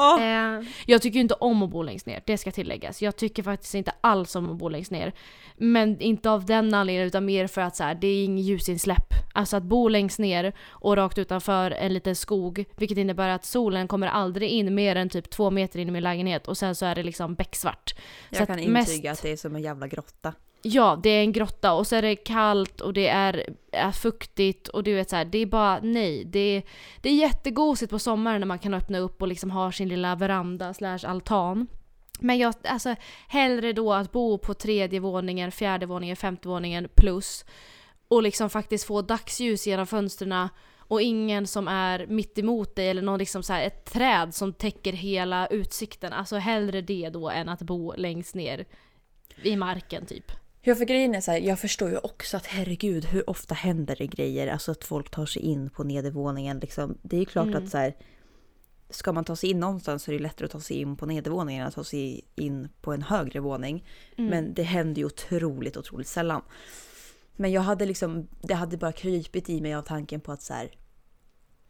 A: Åh.
B: Eh, jag tycker ju inte om att bo längst ner, det ska tilläggas. Jag tycker faktiskt inte alls om att bo längst ner. Men inte av den anledningen utan mer för att så här, det är inget ljusinsläpp. Alltså att bo längst ner och rakt utanför en liten skog, vilket innebär att solen kommer aldrig in mer än typ två meter in i min lägenhet och sen så är det liksom becksvart.
A: Jag
B: så
A: kan
B: att
A: intyga
B: mest-
A: att det är som en jävla grotta.
B: Ja, det är en grotta och så är det kallt och det är, är fuktigt och du vet så här, det är bara nej. Det är, det är jättegosigt på sommaren när man kan öppna upp och liksom ha sin lilla veranda slash altan. Men jag, alltså hellre då att bo på tredje våningen, fjärde våningen, femte våningen plus och liksom faktiskt få dagsljus genom fönstren och ingen som är mitt emot dig eller någon liksom så här, ett träd som täcker hela utsikten. Alltså hellre det då än att bo längst ner i marken typ.
A: Ja för grejen är så här, jag förstår ju också att herregud hur ofta händer det grejer, alltså att folk tar sig in på nedervåningen liksom. Det är ju klart
B: Mm.
A: att så här, ska man ta sig in någonstans så är det lättare att ta sig in på nedervåningen än att ta sig in på en högre våning.
B: Mm.
A: Men det händer ju otroligt, otroligt sällan. Men jag hade liksom, det hade bara krypit i mig av tanken på att så här,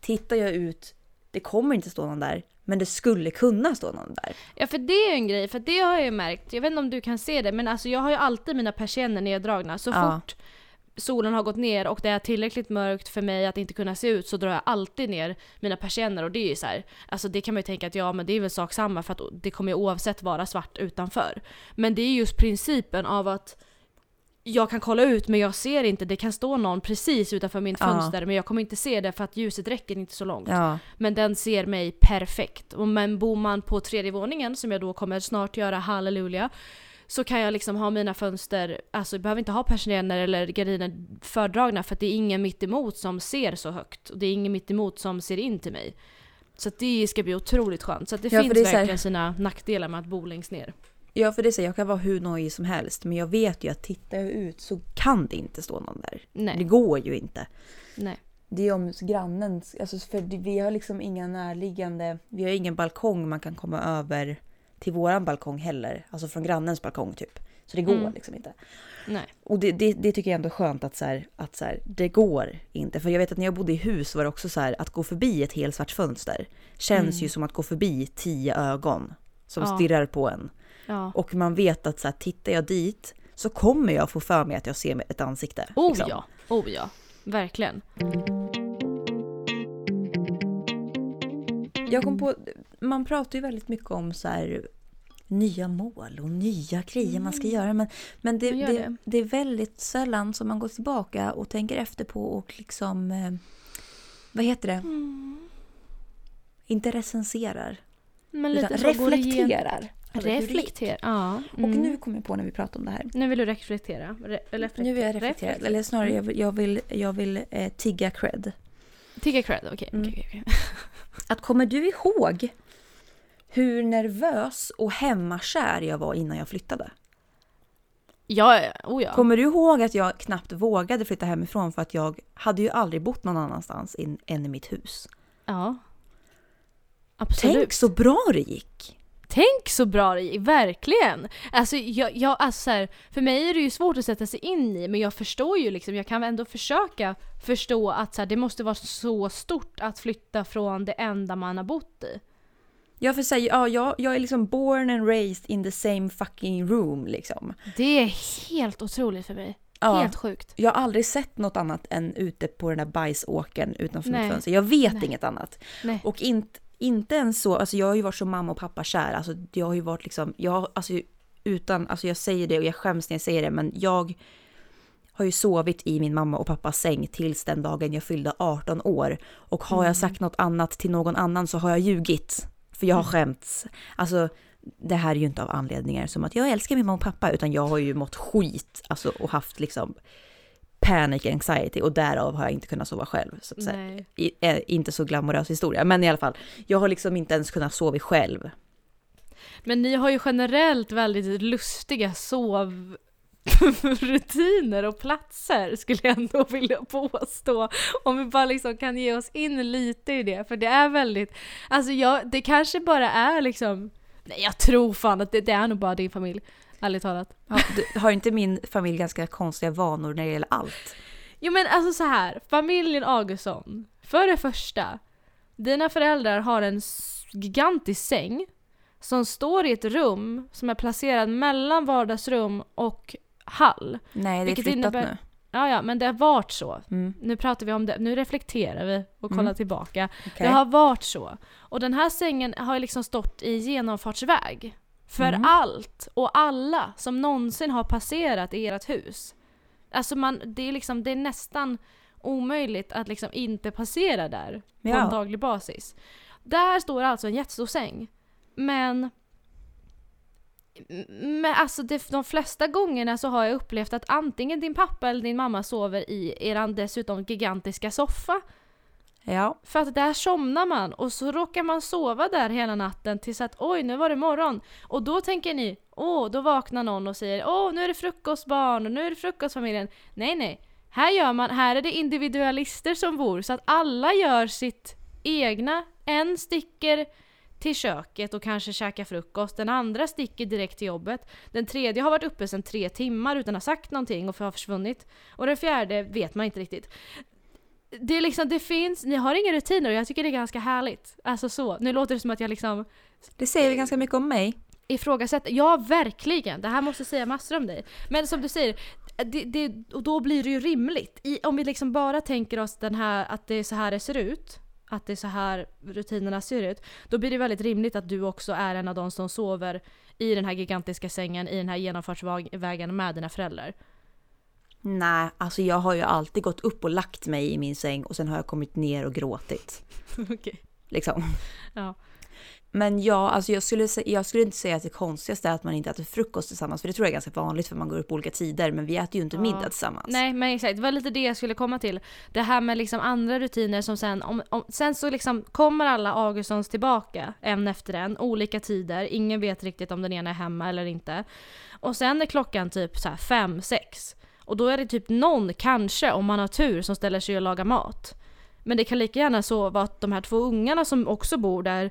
A: tittar jag ut, det kommer inte stå någon där, men det skulle kunna stå någon där.
B: Ja för det är ju en grej, för det har jag ju märkt, jag vet inte om du kan se det men alltså jag har ju alltid mina persienner neddragna. Så
A: Ja.
B: fort solen har gått ner och det är tillräckligt mörkt för mig att inte kunna se ut så drar jag alltid ner mina persienner och det är ju så här, alltså det kan man ju tänka att ja men det är väl sak samma för att det kommer ju oavsett vara svart utanför. Men det är just principen av att jag kan kolla ut men jag ser inte, det kan stå någon precis utanför mitt
A: Ja.
B: fönster men jag kommer inte se det för att ljuset räcker inte så långt.
A: Ja,
B: Men den ser mig perfekt. Men bor man på tredje våningen, som jag då kommer snart göra, halleluja, så kan jag liksom ha mina fönster, alltså jag behöver inte ha persienner eller gardiner fördragna för att det är ingen mitt emot som ser så högt. Och det är ingen mitt emot som ser in till mig. Så det ska bli otroligt skönt. Så det
A: Ja,
B: finns
A: det
B: verkligen sina nackdelar med att bo längst ner.
A: Ja, för det säger jag kan vara hur nojig som helst, men jag vet ju att tittar jag ut så kan det inte stå någon där. Det
B: Nej,
A: går ju inte.
B: nej.
A: Det är om grannen, alltså för det- vi har liksom inga närliggande, vi har ingen balkong man kan komma över till våran balkong heller. Alltså från grannens balkong typ. Så det går
B: Mm.
A: liksom inte.
B: nej.
A: Och det, det, det tycker jag ändå är skönt att, så här, att så här, det går inte. För jag vet att när jag bodde i hus var det också så här att gå förbi ett helsvart fönster känns
B: Mm.
A: ju som att gå förbi tio ögon som
B: Ja.
A: stirrar på en.
B: Ja.
A: Och man vet att så här, tittar jag dit så kommer jag få för mig att jag ser ett ansikte.
B: Oh
A: liksom.
B: ja, oh ja. Verkligen.
A: Jag kom på, man pratar ju väldigt mycket om så här nya mål och nya grejer man ska göra. Men, men det, det,
B: det.
A: det är väldigt sällan som man går tillbaka och tänker efter på och liksom, eh, vad heter det? Inte recenserar,
B: Men lite
A: reflekterar.
B: Reflektera, ja.
A: Och
B: Mm.
A: nu kommer jag på när vi pratar om det här.
B: Nu vill du reflektera. Re reflekte-
A: Nu vill jag reflektera,
B: reflektera.
A: eller snarare jag vill, jag vill, jag vill eh, tigga cred.
B: Tigga cred, okej.
A: Mm.
B: okej, okej.
A: Att kommer du ihåg hur nervös och hemmakär jag var innan jag flyttade?
B: Ja, ja, oh ja.
A: Kommer du ihåg att jag knappt vågade flytta hemifrån för att jag hade ju aldrig bott någon annanstans in, än i mitt hus.
B: Ja. Absolut.
A: Tänk så bra det gick!
B: Tänk så bra det gick, verkligen! Alltså, jag, jag, alltså så här, för mig är det ju svårt att sätta sig in i, men jag förstår ju liksom, jag kan ändå försöka förstå att så här, det måste vara så stort att flytta från det enda man har bott i.
A: Jag får säga, ja, jag, jag är liksom born and raised in the same fucking room liksom.
B: Det är helt otroligt för mig.
A: Ja.
B: Helt sjukt.
A: Jag har aldrig sett något annat än ute på den där bajsåkern utanför
B: Nej.
A: mitt fönster. Jag vet
B: Nej.
A: inget annat.
B: Nej.
A: Och inte, inte ens så, alltså jag har ju varit så mamma och pappa kär. Alltså jag har ju varit liksom, jag alltså utan, alltså jag säger det och jag skäms när jag säger det men jag har ju sovit i min mamma och pappas säng tills den dagen jag fyllde 18 år. Och har
B: Mm.
A: jag sagt något annat till någon annan så har jag ljugit. För jag har
B: Mm.
A: skämts. Alltså det här är ju inte av anledningar som att jag älskar min mamma och pappa utan jag har ju mått skit alltså, och haft liksom panic anxiety och därav har jag inte kunnat sova själv. Så att säga i, eh, inte så glamorös historia, men i alla fall. Jag har liksom inte ens kunnat sova själv.
B: Men ni har ju generellt väldigt lustiga sovrutiner och platser skulle jag ändå vilja påstå. Om vi bara liksom kan ge oss in lite i det, för det är väldigt, alltså jag, det kanske bara är liksom, nej jag tror fan att det, det är nog bara din familj, ärligt talat.
A: Ja, du, har inte min familj ganska konstiga vanor när det gäller allt?
B: Jo men alltså så här, familjen Augustsson. För det första, dina föräldrar har en gigantisk säng som står i ett rum som är placerad mellan vardagsrum och hall.
A: Nej, det är flyttat
B: innebär-
A: nu.
B: Ja, ja, men det har varit så.
A: Mm,
B: Nu pratar vi om det, nu reflekterar vi och kollar
A: Mm.
B: tillbaka.
A: okej.
B: Det har varit så. Och den här sängen har liksom stått i genomfartsväg. För
A: Mm.
B: allt och alla som någonsin har passerat i ert hus. Alltså man, det är liksom, det är nästan omöjligt att liksom inte passera där på
A: Ja.
B: en daglig basis. Där står alltså en jättestor säng. Men men alltså det, de flesta gångerna så har jag upplevt att antingen din pappa eller din mamma sover i eran dessutom gigantiska soffa.
A: Ja,
B: För att där somnar man och så råkar man sova där hela natten tills att oj nu var det morgon. Och då tänker ni, åh då vaknar någon och säger åh nu är det frukostbarn och nu är det frukostfamiljen. Nej nej, här gör man, här är det individualister som bor så att alla gör sitt egna. En sticker till köket och kanske käkar frukost, den andra sticker direkt till jobbet. Den tredje har varit uppe sedan tre timmar utan att ha sagt någonting och har försvunnit. Och den fjärde vet man inte riktigt det är liksom, det finns, ni har inga rutiner och jag tycker det är ganska härligt. Alltså så. Nu låter det som att jag liksom
A: det säger vi ganska mycket om mig.
B: ifrågasätter. Ja, verkligen. Det här måste säga massor om dig. Men som du säger, det, det, och då blir det ju rimligt. I, om vi liksom bara tänker oss den här, att det är så här det ser ut. Att det är så här rutinerna ser ut. Då blir det väldigt rimligt att du också är en av de som sover i den här gigantiska sängen i den här genomfartsvägen med dina föräldrar.
A: Nej, alltså jag har ju alltid gått upp och lagt mig i min säng och sen har jag kommit ner och gråtit.
B: Okej.
A: Liksom.
B: Ja.
A: Men ja, alltså jag skulle, jag skulle inte säga att det konstigaste är att man inte äter frukost tillsammans, för det tror jag är ganska vanligt för man går upp på olika tider, men vi äter ju inte
B: Ja.
A: middag tillsammans.
B: Nej men exakt, det var lite det jag skulle komma till. Det här med liksom andra rutiner som sen, om, om, sen så liksom kommer alla Augustssons tillbaka en efter en, olika tider, ingen vet riktigt om den ena är hemma eller inte. Och sen är klockan typ så här fem, sex. Och då är det typ någon, kanske om man har tur, som ställer sig och lagar mat. Men det kan lika gärna så vara att de här två ungarna som också bor där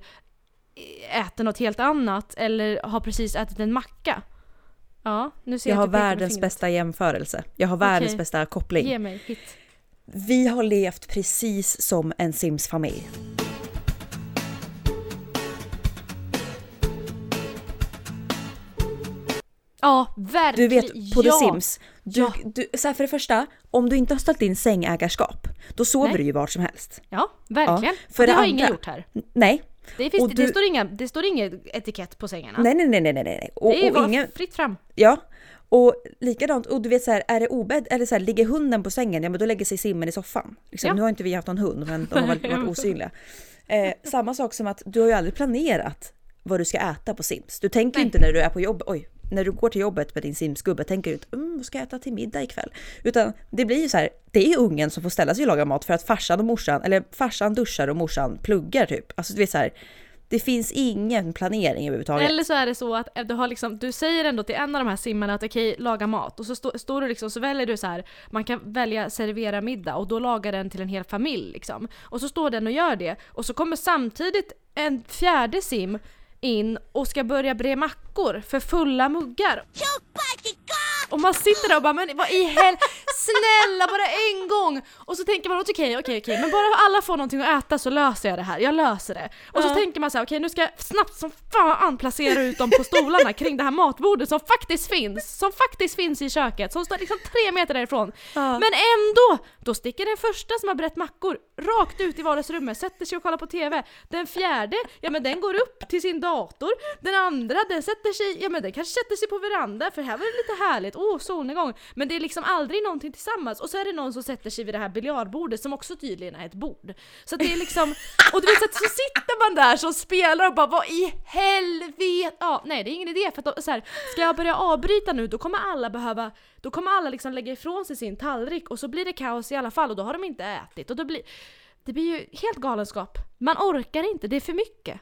B: äter något helt annat eller har precis ätit en macka. Ja, nu ser
A: jag
B: jag,
A: har världens bästa jämförelse. Jag har världens
B: Okej.
A: bästa koppling.
B: Ge mig, hit.
A: Vi har levt precis som en Sims-familj.
B: Ja,
A: Du
B: verkligen.
A: vet på
B: ja.
A: The Sims. Du,
B: Ja.
A: du, så här, för det första, om du inte har ställt in sängägarskap, då sover
B: Nej.
A: du ju vart som helst.
B: Ja, verkligen.
A: för
B: och det,
A: det
B: har
A: andra-
B: ingen gjort här.
A: Nej.
B: Det, finns,
A: Och
B: det,
A: du-
B: står inga, det står ingen etikett på sängarna.
A: Nej, nej, nej, nej, nej, nej. Och,
B: det är
A: och ingen,
B: fritt fram.
A: ja. Och likadant, och du vet så här, är det obädd eller så här, ligger hunden på sängen, ja men då lägger sig simmen i soffan. Liksom.
B: Ja.
A: Nu har inte vi haft någon hund, men de har väl varit osynliga. Eh, samma sak som att du har ju aldrig planerat vad du ska äta på Sims. Du tänker
B: Nej.
A: inte när du är på jobb, oj, när du går till jobbet med din simskubbe tänker du inte mm, vad ska jag äta till middag ikväll? Utan det blir ju så här, det är ju ungen som får ställa sig och laga mat för att farsan och morsan, eller farsan duschar och morsan pluggar typ. Alltså du vet så här, det finns ingen planering överhuvudtaget.
B: Eller så är det så att eh, du, har liksom, du säger ändå till en av de här simmarna att okej, laga mat. Och så stå, står du liksom, så väljer du så här, man kan välja servera middag och då lagar den till en hel familj liksom. Och så står den och gör det. Och så kommer samtidigt en fjärde sim in och ska börja bre mackor för fulla muggar. Och man sitter där och bara men vad i hel... Snälla bara en gång! Och så tänker man okej okej okej men bara alla får någonting att äta så löser jag det här, jag löser det. Och så
A: Ja.
B: tänker man så här: okej nu ska jag snabbt som fan placera ut dem på stolarna kring det här matbordet som faktiskt finns, som faktiskt finns i köket, som står liksom tre meter därifrån.
A: Ja.
B: Men ändå! Då sticker den första som har brett mackor rakt ut i vardagsrummet, sätter sig och kollar på TV. Den fjärde, ja men den går upp till sin dator. Den andra, den sätter sig, ja men den kanske sätter sig på veranda för här var det lite härligt, åh solnedgång. Men det är liksom aldrig någonting tillsammans. Och så är det någon som sätter sig vid det här biljardbordet som också tydligen är ett bord. Så att det är liksom, och du vet så, att så sitter man där som spelar och bara vad i helvete! Ja, nej det är ingen idé för att då, så här, ska jag börja avbryta nu då kommer alla behöva, då kommer alla liksom lägga ifrån sig sin tallrik och så blir det kaos i alla fall och då har de inte ätit och då blir det blir ju helt galenskap. Man orkar inte, det är för mycket.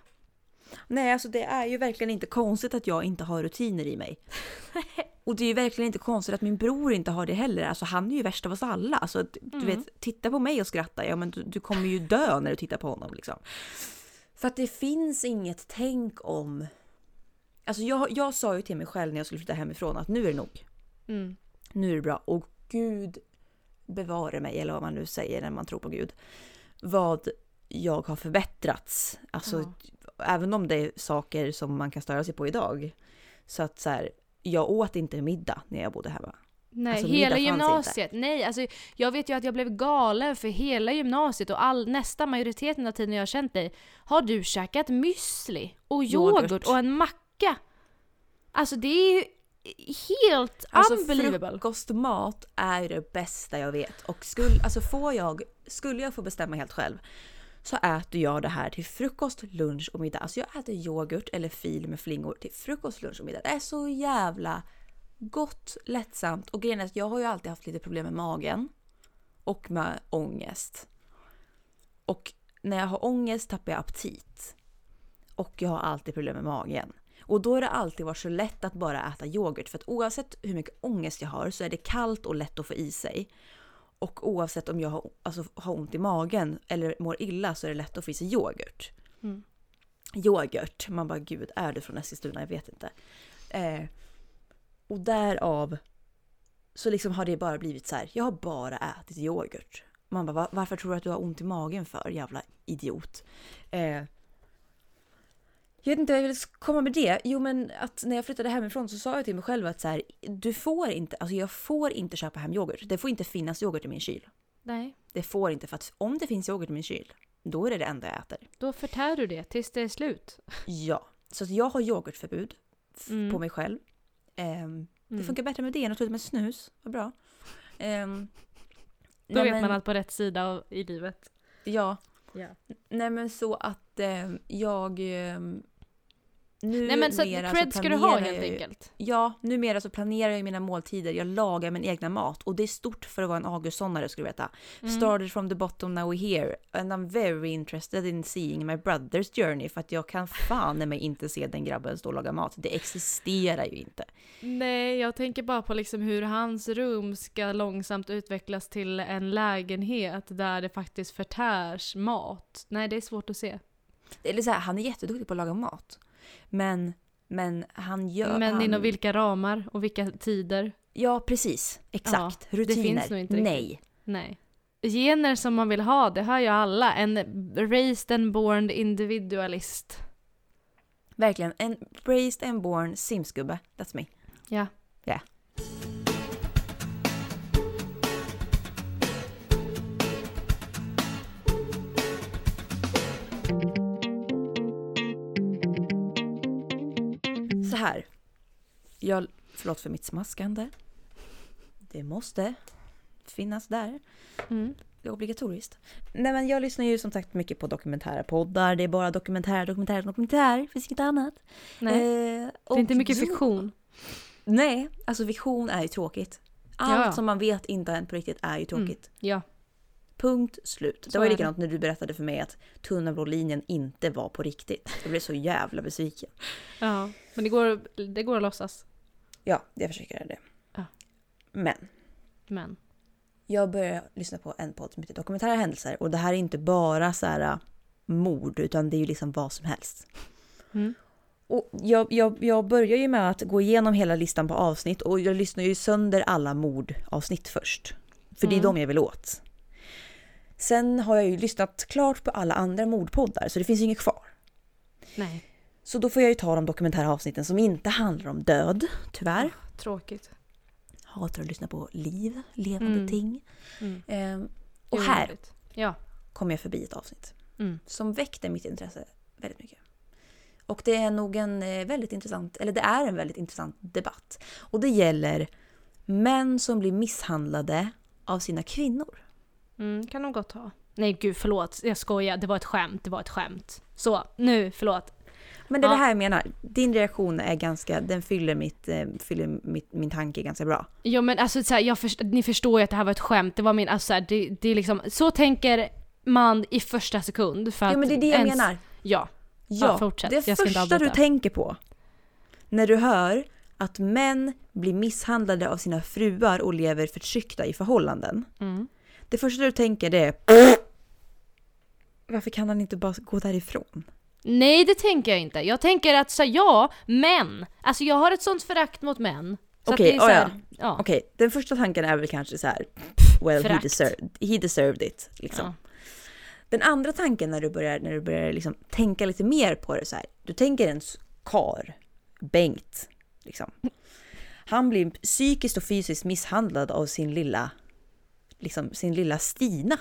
A: Nej, alltså det är ju verkligen inte konstigt att jag inte har rutiner i mig. Och det är ju verkligen inte konstigt att min bror inte har det heller. Alltså han är ju värst av oss alla. Alltså, du vet, titta på mig och skratta. Ja, men du, du kommer ju dö när du tittar på honom liksom. För att det finns inget tänk om... Alltså jag, jag sa ju till mig själv när jag skulle flytta hemifrån att nu är det nog.
B: Mm.
A: Nu är det bra. Och Gud bevare mig, eller vad man nu säger när man tror på Gud. Vad jag har förbättrats. Alltså,
B: Ja.
A: Även om det är saker som man kan störa sig på idag. Så att så här, jag åt inte middag när jag bodde hemma.
B: Nej,
A: Alltså,
B: hela gymnasiet. Nej, alltså jag vet ju att jag blev galen för hela gymnasiet och all, nästa majoriteten av tiden jag har känt dig har du käkat müsli och yoghurt,
A: Yoghurt.
B: och en macka. Alltså det är ju helt
A: Alltså
B: unbelievable.
A: frukostmat är det bästa jag vet. Och skulle, alltså får jag, skulle jag få bestämma helt själv så äter jag det här till frukost, lunch och middag. Alltså jag äter yoghurt eller fil med flingor till frukost, lunch och middag. Det är så jävla gott, lättsamt och grejen är att jag har ju alltid haft lite problem med magen och med ångest. Och när jag har ångest tappar jag aptit. Och jag har alltid problem med magen. Och då har det alltid varit så lätt att bara äta yoghurt. För att oavsett hur mycket ångest jag har så är det kallt och lätt att få i sig. Och oavsett om jag har, alltså, har ont i magen eller mår illa så är det lätt att få i sig yoghurt.
B: Mm.
A: Yoghurt, man bara gud är det från Eskilstuna? Jag vet inte. Eh, och därav så liksom har det bara blivit så här. jag har bara ätit yoghurt. Man bara "Va- varför tror du att du har ont i magen för jävla idiot? Eh, jag vet inte vad jag vill komma med det. Jo men att när jag flyttade hemifrån så sa jag till mig själv att så här, du får inte, alltså jag får inte köpa hem yoghurt. Det får inte finnas yoghurt i min kyl.
B: Nej,
A: Det får inte för att om det finns yoghurt i min kyl, då är det det enda jag äter.
B: då förtär du det tills det är slut.
A: Ja, så att jag har yoghurtförbud
B: Mm.
A: på mig själv. Ehm, Det
B: Mm.
A: funkar bättre med det än att sluta med snus. Vad bra. Ehm,
B: Då
A: nej,
B: vet
A: men-
B: man att på rätt sida av, i livet.
A: Ja,
B: Ja.
A: nej men så att ehm, jag... ehm, nu
B: Nej men så cred ska du ha helt
A: jag
B: enkelt.
A: Ja, numera så planerar jag mina måltider. Jag lagar min egna mat och det är stort för att vara en augustsonare skulle du veta.
B: Mm.
A: Started from the bottom, now we're here. And I'm very interested in seeing my brother's journey för att jag kan fan mig inte se den grabben stå och laga mat. Det existerar ju inte.
B: Nej, jag tänker bara på liksom hur hans rum ska långsamt utvecklas till en lägenhet där det faktiskt förtärs mat. Nej, det är svårt att se.
A: Eller så här, han är jätteduktig på att laga mat. Men, men han gör...
B: Men
A: han,
B: inom vilka ramar och vilka tider?
A: Ja, precis. Exakt.
B: det
A: Rutiner.
B: finns nog inte riktigt.
A: Nej.
B: Nej. Gener som man vill ha, det har ju alla. En raised and born individualist.
A: Verkligen. En raised and born Sims-gubbe. That's me.
B: Ja.
A: Jag, förlåt för mitt smaskande. Det måste finnas där.
B: Mm.
A: Det är obligatoriskt. Nej men jag lyssnar ju som sagt mycket på dokumentära poddar. Det är bara dokumentär, dokumentär, dokumentär. Det finns inget annat.
B: Nej.
A: Eh,
B: det är inte mycket
A: då-
B: fiktion.
A: Nej, alltså fiktion är ju tråkigt. Allt
B: Ja,
A: som man vet inte har hänt på riktigt är ju tråkigt.
B: Ja.
A: Punkt slut.
B: Så
A: det var ju
B: det.
A: likadant när du berättade för mig att tunna blå linjen inte var på riktigt. Jag blev så jävla besviken.
B: ja. Men det går, det går att låtsas.
A: Ja, jag försöker det.
B: Ja.
A: Men
B: Men.
A: jag började lyssna på en podd som heter Dokumentära händelser och det här är inte bara så här äh, mord utan det är ju liksom vad som helst.
B: Mm.
A: Och jag, jag, jag börjar ju med att gå igenom hela listan på avsnitt och jag lyssnar ju sönder alla mordavsnitt först. För det är
B: Mm.
A: de jag vill åt. Sen har jag ju lyssnat klart på alla andra mordpoddar så det finns ju inget kvar.
B: Nej.
A: Så då får jag ju ta de dokumentära avsnitten som inte handlar om död, tyvärr.
B: Tråkigt.
A: Hatar att lyssna på liv, levande
B: Mm.
A: ting.
B: Mm.
A: Ehm, och
B: är
A: här.
B: Ja.
A: kom jag förbi ett avsnitt
B: Mm.
A: som väckte mitt intresse väldigt mycket. Och det är nog en eh, väldigt intressant, eller det är en väldigt intressant debatt. Och det gäller män som blir misshandlade av sina kvinnor.
B: Mm, kan de gott ha. Nej gud förlåt, jag skojar. Det var ett skämt, det var ett skämt. Så, nu, förlåt.
A: Men det är
B: Ja.
A: det här jag menar, din reaktion är ganska, den fyller, mitt, eh, fyller mitt, min tanke ganska bra.
B: Jo men alltså så här, jag först, ni förstår ju att det här var ett skämt. Det var min, alltså så här, det, det är liksom, så tänker man i första sekund. För att
A: Ja men det är det jag
B: ens-
A: menar.
B: Ja.
A: Ja,
B: Ja, fortsätt.
A: det första du tänker på när du hör att män blir misshandlade av sina fruar och lever förtryckta i förhållanden.
B: Mm.
A: Det första du tänker det är varför kan han inte bara gå därifrån?
B: Nej det tänker jag inte. Jag tänker att så ja, män. Alltså jag har ett sånt förakt mot män.
A: Okej,
B: så
A: oh ja.
B: ja.
A: Okej, den första tanken är väl kanske så här. Well, he deserved, he deserved it. Liksom.
B: Ja.
A: Den andra tanken när du börjar, när du börjar liksom tänka lite mer på det så här. Du tänker en kar, Bengt, liksom. Han blir psykiskt och fysiskt misshandlad av sin lilla, liksom sin lilla Stina.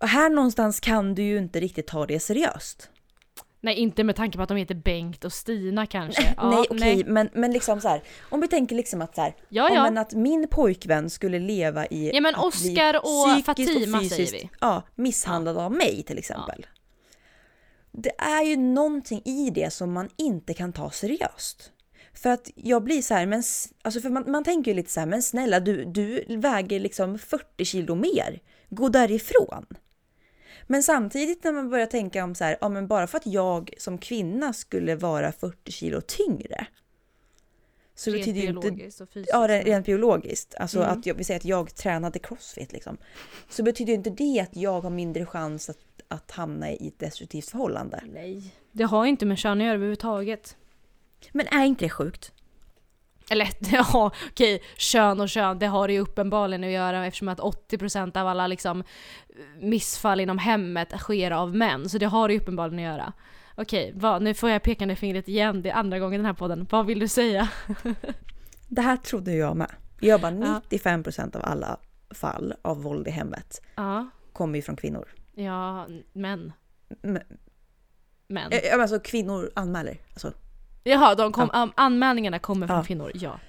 A: Och här någonstans kan du ju inte riktigt ta det seriöst.
B: Nej inte med tanke på att de heter Bengt och Stina kanske. Ja,
A: nej okej, men, men liksom så här. Om vi tänker liksom att så här,
B: Ja,
A: ja,
B: ja.
A: men att min pojkvän skulle leva i
B: Ja, men
A: att bli
B: Oscar och Fatima säger vi.
A: Ja, misshandlad av mig till exempel. Det är ju någonting i det som man inte kan ta seriöst. För att jag blir så här, men, alltså för man, man tänker ju lite så här, men snälla du, du väger liksom 40 kilo mer. Gå därifrån. Men samtidigt när man börjar tänka om så här, ja men bara för att jag som kvinna skulle vara 40 kilo tyngre. Så
B: Rent
A: betyder ju inte
B: biologiskt och fysiskt.
A: Ja, re- rent biologiskt. Alltså
B: Mm.
A: att jag vill säga att jag tränade crossfit liksom. Så betyder inte det att jag har mindre chans att, att hamna i ett destruktivt förhållande.
B: Nej. Det har inte med kön att göra överhuvudtaget.
A: Men är inte det sjukt?
B: Eller ja, okej, kön och kön, det har det ju uppenbarligen att göra eftersom att 80% av alla liksom missfall inom hemmet sker av män. Så det har det ju uppenbarligen att göra. Okej, vad, nu får jag pekande fingret igen, det är andra gången i den här podden. Vad vill du säga?
A: Det här trodde jag med. Jag bara
B: Ja.
A: 95% av alla fall av våld i hemmet
B: Ja,
A: kommer ju från kvinnor.
B: ja, män.
A: Men,
B: Män.
A: eh, alltså kvinnor anmäler. Alltså,
B: Jaha, de kom, am- anmälningarna kommer från
A: Ja.
B: kvinnor, ja.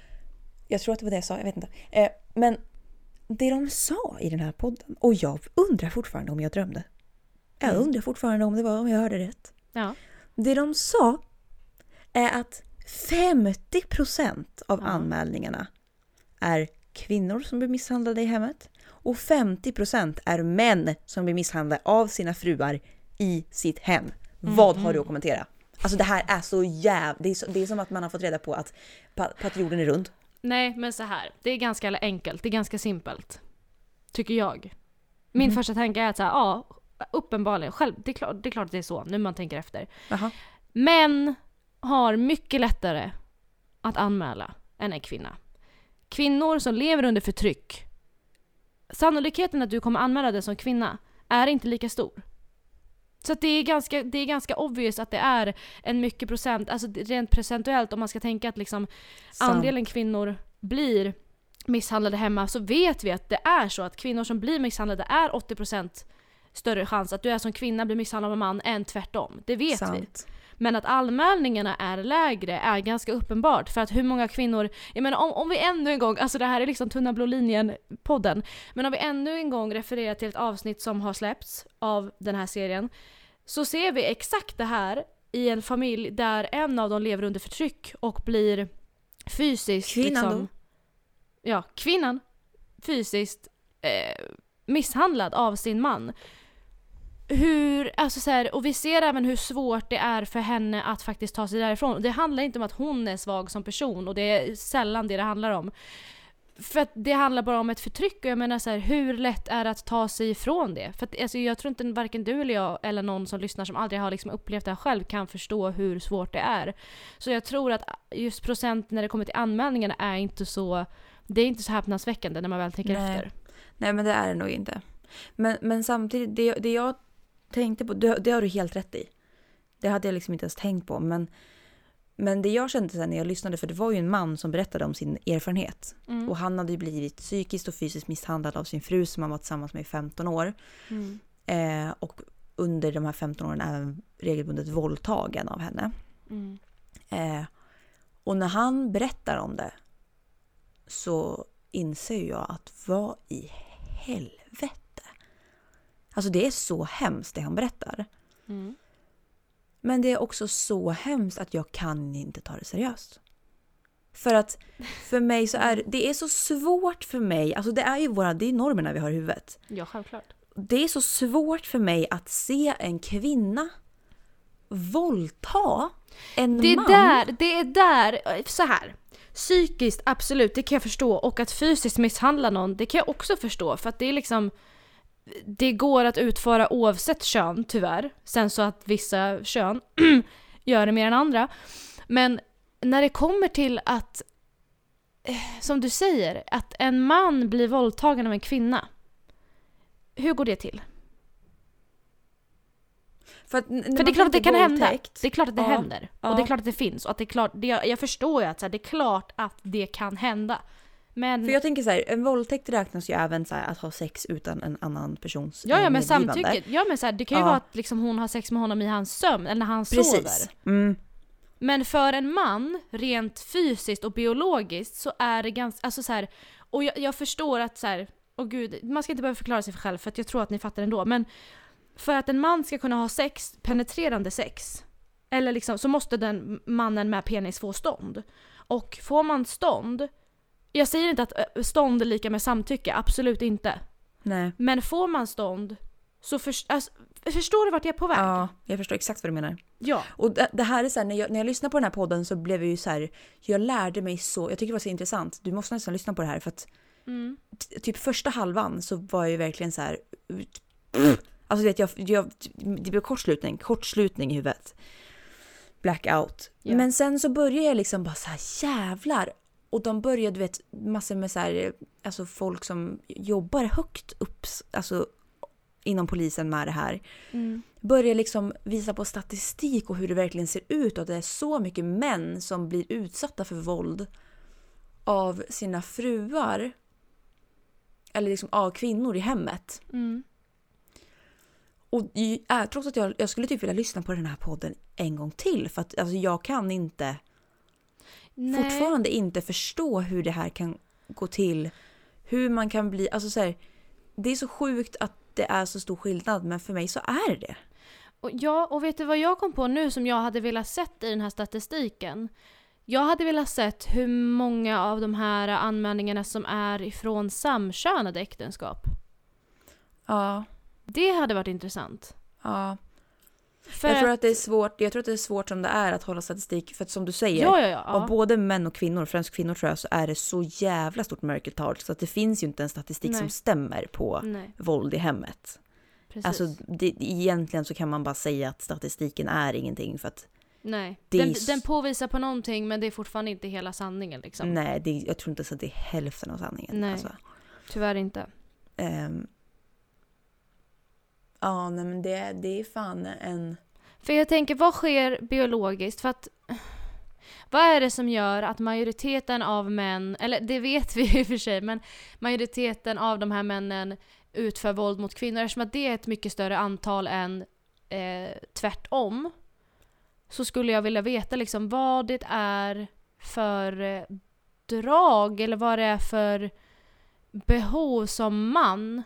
A: jag tror att det var det jag sa, jag vet inte. Eh, men det de sa i den här podden, och jag undrar fortfarande om jag drömde. Jag
B: Mm.
A: undrar fortfarande om det var om jag hörde rätt.
B: Ja.
A: Det de sa är att 50% av
B: Ja.
A: anmälningarna är kvinnor som blir misshandlade i hemmet och 50% är män som blir misshandlade av sina fruar i sitt hem. Vad har du att kommentera? Alltså det här är så jävla... Det är, så, det är som att man har fått reda på att, på, på att jorden är rund.
B: Nej, men så här. Det är ganska enkelt, det är ganska simpelt. Tycker jag. Min
A: Mhm.
B: första tanke är att så här, ja, uppenbarligen, själv, det, är klart, det är klart att det är så, nu man tänker efter.
A: Jaha.
B: Män har mycket lättare att anmäla än en kvinna. Kvinnor som lever under förtryck, sannolikheten att du kommer anmäla det som kvinna är inte lika stor. Så det, är ganska, det är ganska obvious att det är en mycket procent, alltså rent procentuellt om man ska tänka att liksom
A: Sant.
B: andelen kvinnor blir misshandlade hemma så vet vi att det är så att kvinnor som blir misshandlade är 80% större chans att du är som kvinna blir misshandlad av en man än tvärtom. Det vet vi. Men att anmälningarna är lägre är ganska uppenbart. För att hur många kvinnor, jag menar om, om vi ännu en gång, alltså det här är liksom tunna blå linjen-podden. Men om vi ännu en gång refererar till ett avsnitt som har släppts av den här serien. Så ser vi exakt det här i en familj där en av dem lever under förtryck och blir fysiskt
A: Kvinnan
B: liksom,
A: då?
B: Ja, kvinnan fysiskt eh, misshandlad av sin man. Hur, alltså så här, och vi ser även hur svårt det är för henne att faktiskt ta sig därifrån. Det handlar inte om att hon är svag som person och det är sällan det det handlar om. För att det handlar bara om ett förtryck och jag menar så här, hur lätt är det att ta sig ifrån det? För att, alltså, jag tror inte varken du eller jag eller någon som lyssnar som aldrig har liksom upplevt det här själv kan förstå hur svårt det är. Så jag tror att just procent när det kommer till anmälningarna är inte så det är inte så häpnadsväckande när man väl tänker
A: Nej.
B: efter.
A: Nej men det är det nog inte. Men, men samtidigt, det, det jag tänkte på, det, det har du helt rätt i. Det hade jag liksom inte ens tänkt på. Men, men det jag kände sen när jag lyssnade, för det var ju en man som berättade om sin erfarenhet.
B: Mm.
A: Och han hade ju blivit psykiskt och fysiskt misshandlad av sin fru som han var tillsammans med i 15 år.
B: Mm.
A: Eh, och under de här 15 åren även regelbundet våldtagen av henne.
B: Mm.
A: Eh, och när han berättar om det så inser jag att vad i helvete. Alltså det är så hemskt det han berättar.
B: Mm.
A: Men det är också så hemskt att jag kan inte ta det seriöst. För att för mig så är det är så svårt för mig, alltså det är ju våra, det är normerna vi har i huvudet.
B: Ja, självklart.
A: Det är så svårt för mig att se en kvinna våldta en
B: Det är
A: man.
B: där, det är där, så här. Psykiskt, absolut, det kan jag förstå. Och att fysiskt misshandla någon, det kan jag också förstå. För att det är liksom... Det går att utföra oavsett kön, tyvärr. Sen så att vissa kön gör det mer än andra. Men när det kommer till att, eh, som du säger, att en man blir våldtagen av en kvinna. Hur går det till?
A: För, att,
B: För det är klart att det kan hända.
A: våldtäkt-
B: Det är klart att det
A: Ja,
B: händer.
A: ja.
B: Och det är klart att det finns. Och att det är klart, det, jag förstår ju att så här, det är klart att det kan hända. Men...
A: För jag tänker så här, en våldtäkt räknas ju även så att ha sex utan en annan persons
B: ja, ja men
A: medgivande.
B: samtycke. Ja men så här, det kan ju
A: Ja.
B: vara att liksom, hon har sex med honom i hans sömn eller när han
A: Precis.
B: sover.
A: Mm.
B: Men för en man, rent fysiskt och biologiskt, så är det ganska, alltså så här, och jag, jag förstår att så här, och gud, man ska inte behöva förklara sig för själv för att jag tror att ni fattar ändå, men för att en man ska kunna ha sex, penetrerande sex, eller liksom, så måste den mannen med penis få stånd. Och får man stånd, jag säger inte att ö, stånd är lika med samtycke, absolut inte.
A: Nej.
B: Men får man stånd, så för, alltså, förstår du vart jag är på väg?
A: Ja, jag förstår exakt vad du menar.
B: ja.
A: Och det, det här är så här, när jag, när jag lyssnade på den här podden så blev jag ju så här, jag lärde mig så, jag tycker det var så intressant, du måste nästan lyssna på det här för att
B: Mm.
A: typ första halvan så var jag ju verkligen så här. Alltså vet, jag, jag, det blev kortslutning, kortslutning i huvudet. Blackout.
B: Ja.
A: Men sen så började jag liksom bara så här jävlar. Och de började, du vet, massor med så här, alltså folk som jobbar högt upp, alltså inom polisen med det här.
B: Mm.
A: Börjar liksom visa på statistik och hur det verkligen ser ut och att det är så mycket män som blir utsatta för våld av sina fruar. Eller liksom av kvinnor i hemmet.
B: Mm.
A: Och äh, trots att jag, jag skulle typ vilja lyssna på den här podden en gång till för att alltså, jag kan inte
B: Nej.
A: fortfarande inte förstå hur det här kan gå till. Hur man kan bli, alltså så här, det är så sjukt att det är så stor skillnad men för mig så är det.
B: Och ja, och vet du vad jag kom på nu som jag hade velat sett i den här statistiken? Jag hade velat sett hur många av de här anmälningarna som är ifrån samkönade äktenskap.
A: Ja,
B: Det hade varit intressant.
A: ja.
B: För
A: jag tror
B: att-
A: det är svårt, jag tror att det är svårt som det är att hålla statistik för att som du säger,
B: Ja, ja, ja.
A: av både män och kvinnor, främst kvinnor tror jag, så är det så jävla stort mörkertal så att det finns ju inte en statistik
B: Nej.
A: som stämmer på
B: Nej,
A: våld i hemmet.
B: precis.
A: Alltså det, egentligen så kan man bara säga att statistiken är ingenting för att
B: Nej.
A: det är
B: Den, den påvisar på någonting men det är fortfarande inte hela sanningen liksom.
A: nej, det, jag tror inte ens att det är hälften av sanningen.
B: Nej.
A: Alltså,
B: Tyvärr inte.
A: ehm, Ja, nej men det, det är fan en...
B: För jag tänker, vad sker biologiskt? För att vad är det som gör att majoriteten av män, eller det vet vi i och för sig, men majoriteten av de här männen utför våld mot kvinnor eftersom att det är ett mycket större antal än eh, tvärtom. Så skulle jag vilja veta liksom vad det är för eh, drag eller vad det är för behov som man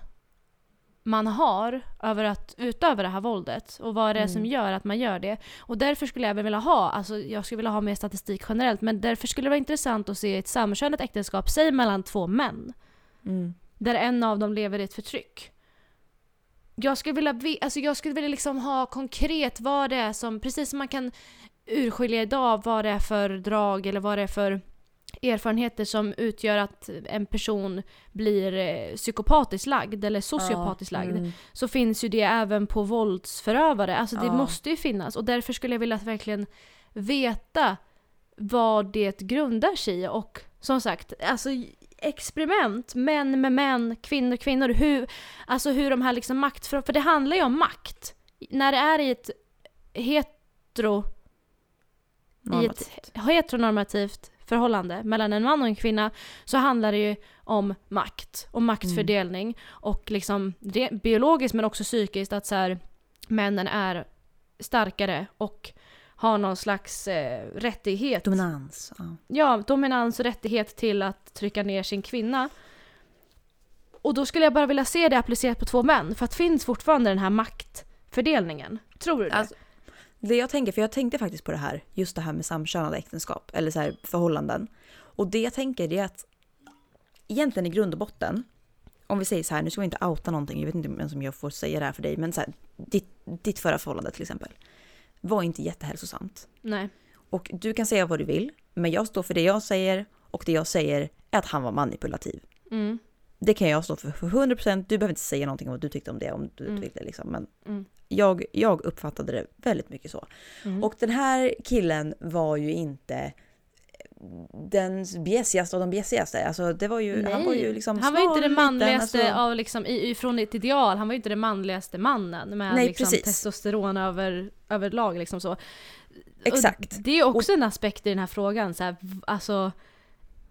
B: man har över att utöva det här våldet och vad det är
A: Mm.
B: som gör att man gör det. Och därför skulle jag även vilja ha, alltså jag skulle vilja ha mer statistik generellt, men därför skulle det vara intressant att se ett samkönat äktenskap, säg mellan två män,
A: Mm.
B: där en av dem lever i ett förtryck. Jag skulle vilja, alltså jag skulle vilja liksom ha konkret vad det är som, precis som man kan urskilja idag vad det är för drag eller vad det är för erfarenheter som utgör att en person blir eh, psykopatiskt lagd eller sociopatiskt
A: Ja,
B: lagd
A: mm.
B: så finns ju det även på våldsförövare. Alltså det
A: Ja.
B: måste ju finnas och därför skulle jag vilja verkligen veta vad det grundar sig i och som sagt, alltså experiment, män med män, kvinnor kvinnor, hur, alltså hur de här liksom makt, för, för det handlar ju om makt. När det är i ett hetero, i ett
A: Normativt.
B: heteronormativt förhållande mellan en man och en kvinna så handlar det ju om makt och maktfördelning och liksom biologiskt men också psykiskt att så här, männen är starkare och har någon slags eh, rättighet.
A: Dominans. Ja.
B: Ja, dominans och rättighet till att trycka ner sin kvinna. Och då skulle jag bara vilja se det applicerat på två män för att finns fortfarande den här maktfördelningen. Tror du det?
A: Alltså, det jag tänker, för jag tänkte faktiskt på det här, just det här med samkönade äktenskap eller så här förhållanden. Och det jag tänker det är att egentligen i grund och botten, om vi säger så här, nu ska vi inte outa någonting, jag vet inte ens om jag får säga det här för dig, men så här, ditt, ditt förra förhållande till exempel var inte jättehälsosamt.
B: Nej.
A: Och du kan säga vad du vill, men jag står för det jag säger och det jag säger är att han var manipulativ.
B: Mm.
A: Det kan jag stå för för 100%. Du behöver inte säga någonting om vad du tyckte om det om du
B: Mm.
A: inte vill det liksom. Men
B: Mm.
A: jag, jag uppfattade det väldigt mycket så.
B: Mm.
A: Och den här killen var ju inte den bjässigaste av de bjässigaste. Alltså det var ju, han var ju liksom
B: han var ju inte den
A: liten,
B: manligaste
A: alltså-
B: av liksom, ifrån ett ideal, han var ju inte den manligaste mannen med
A: Nej,
B: liksom,
A: precis.
B: testosteron över, överlag. Liksom så.
A: Exakt.
B: Och det är också en aspekt i den här frågan. Så här, alltså,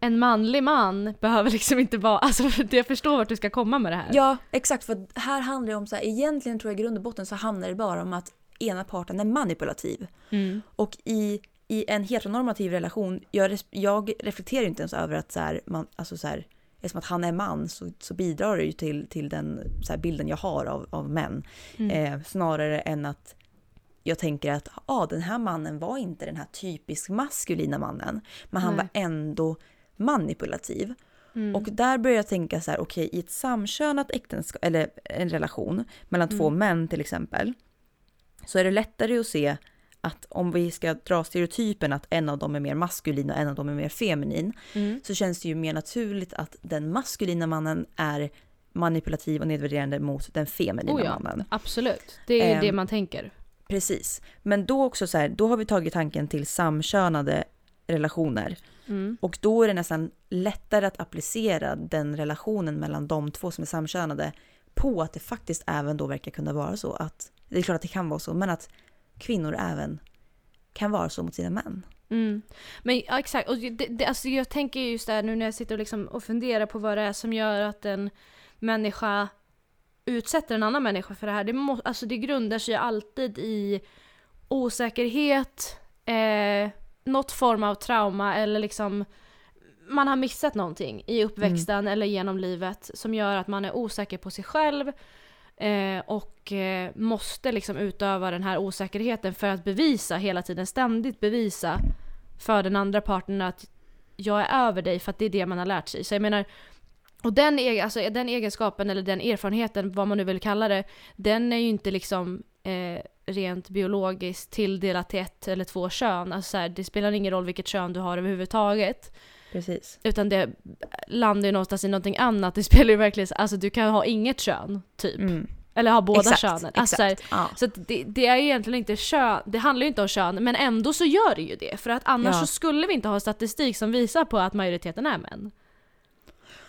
B: en manlig man behöver liksom inte vara... Alltså, jag förstår vart du ska komma med det här.
A: Ja, exakt. För här handlar det om så här, egentligen tror jag i grund och botten så handlar det bara om att ena parten är manipulativ.
B: Mm.
A: Och i, i en heteronormativ relation, jag, jag reflekterar inte ens över att så här, man, alltså så här, eftersom att han är man så, så bidrar det ju till, till den så bilden jag har av, av män.
B: Mm.
A: Eh, snarare än att jag tänker att ah, den här mannen var inte den här typiskt maskulina mannen. Men han
B: Nej.
A: var ändå manipulativ.
B: Mm.
A: Och där börjar jag tänka så här, okej i ett samkönat äktenskap, eller en relation mellan två
B: Mm.
A: män till exempel, så är det lättare att se att om vi ska dra stereotypen att en av dem är mer maskulin och en av dem är mer feminin,
B: Mm.
A: så känns det ju mer naturligt att den maskulina mannen är manipulativ och nedvärderande mot den feminina
B: Oh ja.
A: mannen.
B: Absolut, det är ju
A: Ehm,
B: det man tänker.
A: Precis. Men då också så här, då har vi tagit tanken till samkönade relationer.
B: Mm.
A: Och då är det nästan lättare att applicera den relationen mellan de två som är samkönade på att det faktiskt även då verkar kunna vara så att, det är klart att det kan vara så, men att kvinnor även kan vara så mot sina män.
B: Mm. Men ja, exakt, och det, det, alltså jag tänker just där nu när jag sitter och, liksom och funderar på vad det är som gör att en människa utsätter en annan människa för det här. Det, må, alltså det grundar sig alltid i osäkerhet, eh, något form av trauma eller liksom man har missat någonting i uppväxten eller genom livet som gör att man är osäker på sig själv eh, och eh, måste liksom utöva den här osäkerheten för att bevisa hela tiden, ständigt bevisa för den andra parten att jag är över dig för att det är det man har lärt sig. Så jag menar, och den, alltså, den egenskapen eller den erfarenheten, vad man nu vill kalla det, den är ju inte liksom eh, rent biologiskt tilldelat till ett eller två kön. Alltså, så här, det spelar ingen roll vilket kön du har överhuvudtaget.
A: Precis.
B: Utan det landar ju någonstans i någonting annat. Det spelar ju verkligen, alltså du kan ha inget kön, typ.
A: Mm.
B: Eller ha båda
A: exakt,
B: könen. Alltså, så här,
A: exakt. Ja.
B: så det, det är egentligen inte kön, det handlar ju inte om kön, men ändå så gör det ju det. För att annars
A: Ja.
B: så skulle vi inte ha statistik som visar på att majoriteten är män.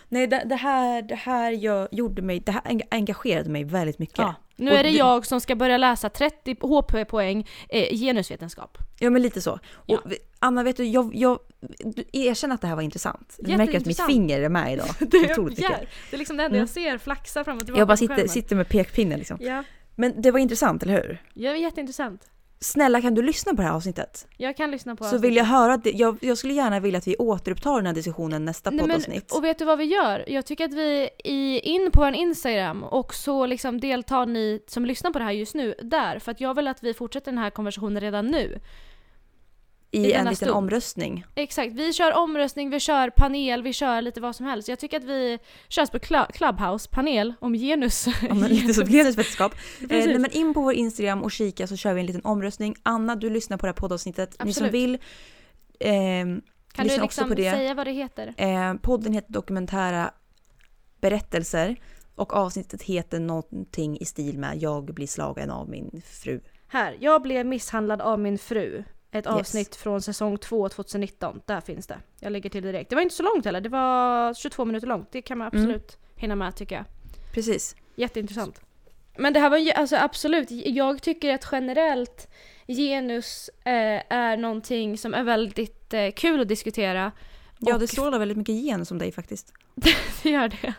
A: Nej, det, det här, det här jag gjorde mig, det här eng- engagerade mig väldigt mycket.
B: Ja. Nu
A: Och
B: är det jag som ska börja läsa 30 HP-poäng eh, genusvetenskap.
A: Ja men lite så.
B: Ja.
A: Och Anna vet du, jag, jag du, erkänn att det här var intressant. Du märker att mitt finger är med idag.
B: Det är,
A: Otroligt mycket.
B: det är liksom det enda jag ser flaxa fram och tillbaka
A: Jag bara sitter, sitter med pekpinnen liksom.
B: Ja,
A: Men det var intressant, eller hur?
B: ja, det är jätteintressant.
A: Snälla kan du lyssna på det här avsnittet?
B: Jag kan lyssna på
A: Så vill jag höra, det. Jag, jag skulle gärna vilja att vi återupptar den här diskussionen nästa
B: Nej, men,
A: poddavsnitt.
B: och vet du vad vi gör? Jag tycker att vi i, in på en Instagram och så liksom deltar ni som lyssnar på det här just nu där. För att jag vill att vi fortsätter den här konversationen redan nu.
A: I,
B: i
A: en liten
B: stund.
A: omröstning.
B: Exakt, vi kör omröstning, vi kör panel, vi kör lite vad som helst. Jag tycker att vi kör på Clu- Clubhouse, panel om genus.
A: Ja, men lite som genusvetenskap. Eh, nej, men in på vår Instagram och kika så kör vi en liten omröstning. Anna, du lyssnar på det här poddavsnittet. Ni som
B: Absolut.
A: vill, ehm,
B: kan
A: lyssna
B: du
A: också
B: liksom
A: på det.
B: säga vad det heter?
A: Eh, podden heter Dokumentära berättelser och avsnittet heter någonting i stil med Jag blir slagen av min fru.
B: Här, jag blev misshandlad av min fru. Ett avsnitt från säsong 2 2019. Där finns det. Jag lägger till det direkt. Det var inte så långt heller. Det var 22 minuter långt. Det kan man
A: Mm.
B: absolut hinna med tycker jag.
A: Precis.
B: Jätteintressant. Men det här var ju, alltså absolut, jag tycker att generellt genus eh, är någonting som är väldigt eh, kul att diskutera.
A: Ja,
B: Och-
A: det strålar väldigt mycket genus om dig faktiskt.
B: Det gör det.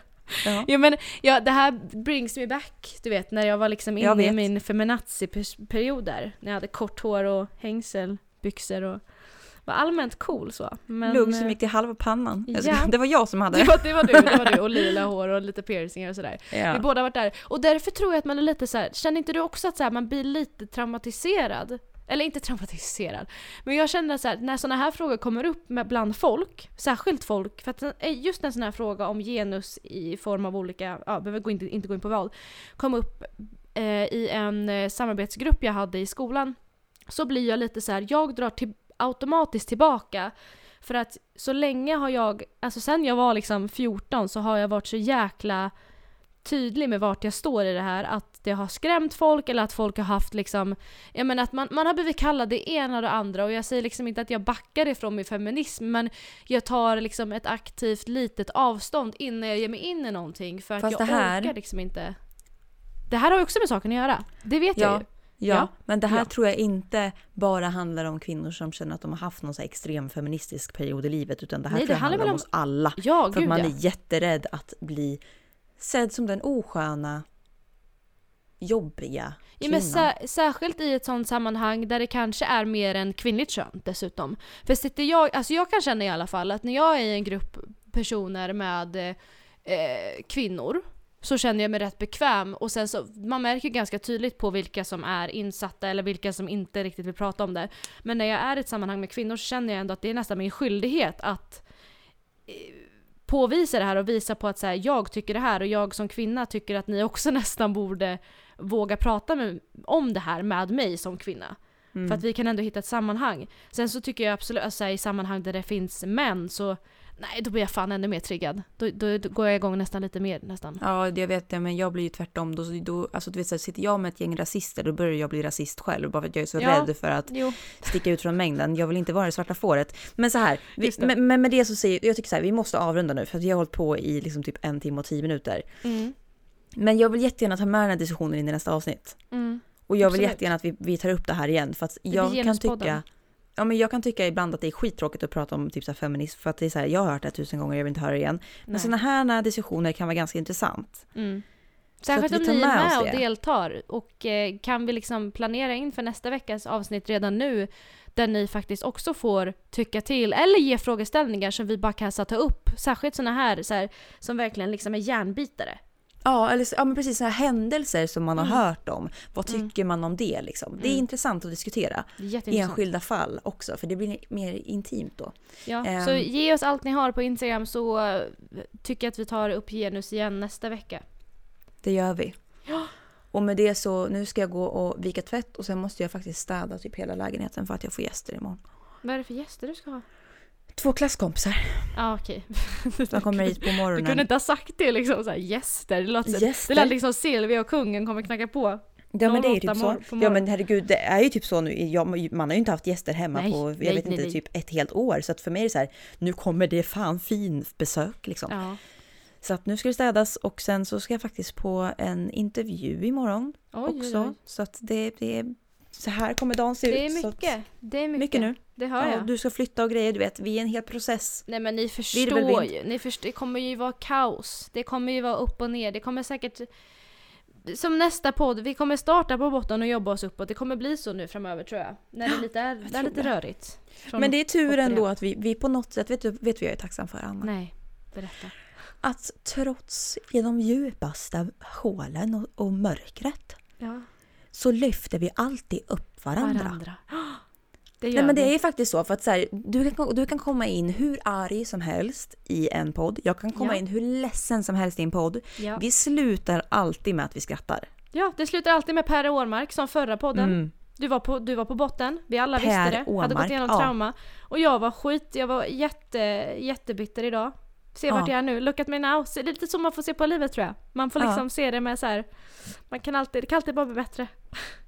A: Ja.
B: Jo men ja, det här brings me back, du vet när jag var liksom inne i min feminazi-period där. När jag hade kort hår och hängsel, byxor och var allmänt cool så. Men,
A: Lugg som
B: eh,
A: gick till halva pannan.
B: Ja.
A: ska- Det var jag som hade
B: det
A: det.
B: var, det var du, det var du och lila hår och lite piercingar och sådär. Vi
A: Ja.
B: båda har varit där. Och därför tror jag att man är lite så här. känner inte du också att så här, man blir lite traumatiserad? Eller inte traumatiserad, men jag känner så här, när sådana här frågor kommer upp med bland folk, särskilt folk, för att eh, just en sån här fråga om genus i form av olika, ja, behöver gå inte, inte gå in på vad, kom upp eh, i en eh, samarbetsgrupp jag hade i skolan, så blir jag lite så här, jag drar till, automatiskt tillbaka för att så länge har jag, alltså sen jag var liksom 14 så har jag varit så jäkla tydlig med vart jag står i det här. Att det har skrämt folk eller att folk har haft liksom, jag menar att man, man har blivit kallad det ena och det andra och jag säger liksom inte att jag backar ifrån min feminism men jag tar liksom ett aktivt litet avstånd innan jag ger mig in i någonting för att
A: Fast
B: jag
A: det här-
B: orkar liksom inte. Det här har också med saken att göra. Det vet jag
A: Ja,
B: ju.
A: ja,
B: Ja.
A: men det här
B: Ja.
A: tror jag inte bara handlar om kvinnor som känner att de har haft någon så extrem feministisk period i livet utan det här
B: Nej,
A: tror jag
B: handlar
A: om oss alla.
B: Ja,
A: För att
B: gud
A: man
B: ja.
A: är jätterädd att bli sedd som den osköna, jobbiga
B: Ja, men
A: kvinnan.
B: sä- särskilt i ett sånt sammanhang där det kanske är mer än kvinnligt kön dessutom. För sitter jag, alltså jag kan känna i alla fall att när jag är i en grupp personer med eh, kvinnor så känner jag mig rätt bekväm och sen så, man märker ganska tydligt på vilka som är insatta eller vilka som inte riktigt vill prata om det. Men när jag är i ett sammanhang med kvinnor så känner jag ändå att det är nästan min skyldighet att eh, påvisa det här och visa på att så här, jag tycker det här och jag som kvinna tycker att ni också nästan borde våga prata med, om det här med mig som kvinna.
A: Mm.
B: För att vi kan ändå hitta ett sammanhang. Sen så tycker jag absolut, alltså i sammanhang där det finns män så nej, då blir jag fan ännu mer triggad. Då, då, då går jag igång nästan lite mer nästan.
A: Ja, det vet jag, men jag blir ju tvärtom. Då, då, alltså, du vet, så sitter jag med ett gäng rasister, då börjar jag bli rasist själv. Bara för att jag är så
B: Ja.
A: rädd för att
B: Jo.
A: sticka ut från mängden. Jag vill inte vara det svarta fåret. Men så här, vi,
B: det.
A: men, men med det så säger jag tycker så här, vi måste avrunda nu för att vi har hållit på i liksom typ en timme och tio minuter.
B: Mm.
A: Men jag vill jättegärna ta med den här diskussionen in i nästa avsnitt.
B: Mm.
A: Och jag vill
B: Absolut.
A: jättegärna att vi, vi tar upp det här igen för att jag kan tycka Ja men jag kan tycka ibland att det är skittråkigt att prata om typ så här feminism för att det är så här, jag har hört det tusen gånger, jag vill inte höra det igen. Men
B: Nej.
A: sådana här diskussioner kan vara ganska intressant.
B: Mm. Särskilt
A: att
B: om ni är
A: med
B: och
A: det.
B: deltar. Och eh, kan vi liksom planera in för nästa veckas avsnitt redan nu där ni faktiskt också får tycka till eller ge frågeställningar som vi bara kan ta upp. Särskilt såna här, så här som verkligen liksom är järnbitare.
A: Ja, eller ja men precis sådana här händelser som man har
B: Mm.
A: hört om. Vad
B: Mm.
A: tycker man om det liksom? Det är
B: Mm.
A: intressant att diskutera. Enskilda fall också, för det blir mer intimt då.
B: Ja,
A: Ehm.
B: så ge oss allt ni har på Instagram så eh, tycker jag att vi tar upp genus igen nästa vecka.
A: Det gör vi.
B: Ja.
A: Och med det så, nu ska jag gå och vika tvätt och sen måste jag faktiskt städa typ hela lägenheten för att jag får gäster imorgon.
B: Vad är det för gäster du ska ha?
A: Två klasskompisar.
B: Ja ah, okej.
A: De kommer hit på
B: Du kunde
A: morgonen.
B: inte ha sagt det liksom såhär gäster. Det låter,
A: Gäster?
B: det lät liksom Silvia och kungen kommer knacka på.
A: Ja men det är ju
B: 08
A: typ så. Ja
B: morgonen.
A: men herregud, det är ju typ så nu. Jag, man har ju inte haft gäster hemma
B: Nej,
A: på, jag
B: nej,
A: vet
B: nej,
A: inte,
B: nej.
A: typ ett helt år. Så att för mig är det så här, nu kommer det fan fin besök liksom.
B: Ja.
A: Så att nu ska det städas och sen så ska jag faktiskt på en intervju imorgon
B: Oj,
A: också.
B: oj, oj.
A: Så att det, det är, så här kommer dagen se
B: Det
A: ut.
B: är
A: så att-
B: mycket. Det är mycket.
A: mycket nu.
B: Det hör
A: Ja,
B: jag.
A: du ska flytta och grejer, du vet. Vi är en hel process.
B: Nej men ni förstår ju. Ni förstår, det kommer ju vara kaos. Det kommer ju vara upp och ner. Det kommer säkert... Som nästa podd, vi kommer starta på botten och jobba oss uppåt. Det kommer bli så nu framöver tror jag. När det lite är, det är lite rörigt.
A: Men det är tur ändå att vi, vi på något sätt, vet du vet vad jag är tacksam för Anna?
B: Nej, berätta.
A: Att trots i de djupaste hålen och, och mörkret
B: Ja,
A: så lyfter vi alltid upp varandra.
B: varandra. Det
A: Nej men det är faktiskt så för att så här, du, kan, du kan komma in hur arg som helst i en podd. Jag kan komma
B: Ja.
A: in hur ledsen som helst i en podd.
B: Ja.
A: Vi slutar alltid med att vi skrattar.
B: ja, det slutar alltid med Per Årmark som förra podden.
A: Mm.
B: Du, var på, du var på botten, vi alla
A: Per
B: visste det. Hade
A: Årmark,
B: gått igenom
A: ja.
B: trauma. Och jag var skit, jag var jätte, jättebitter idag. Se vart
A: Ja.
B: jag är nu, look at me now. Det är lite så man får se på livet tror jag. Man får liksom se det med så här. Man kan alltid, det kan alltid bara bli bättre.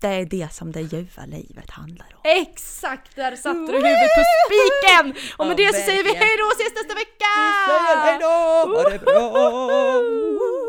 A: Det är det som det ljuva livet handlar om.
B: Exakt! Där satte du huvudet på spiken! Och med det så säger vi
A: verkligen.
B: hej då och ses nästa vecka!
A: hejdå! Ha det bra!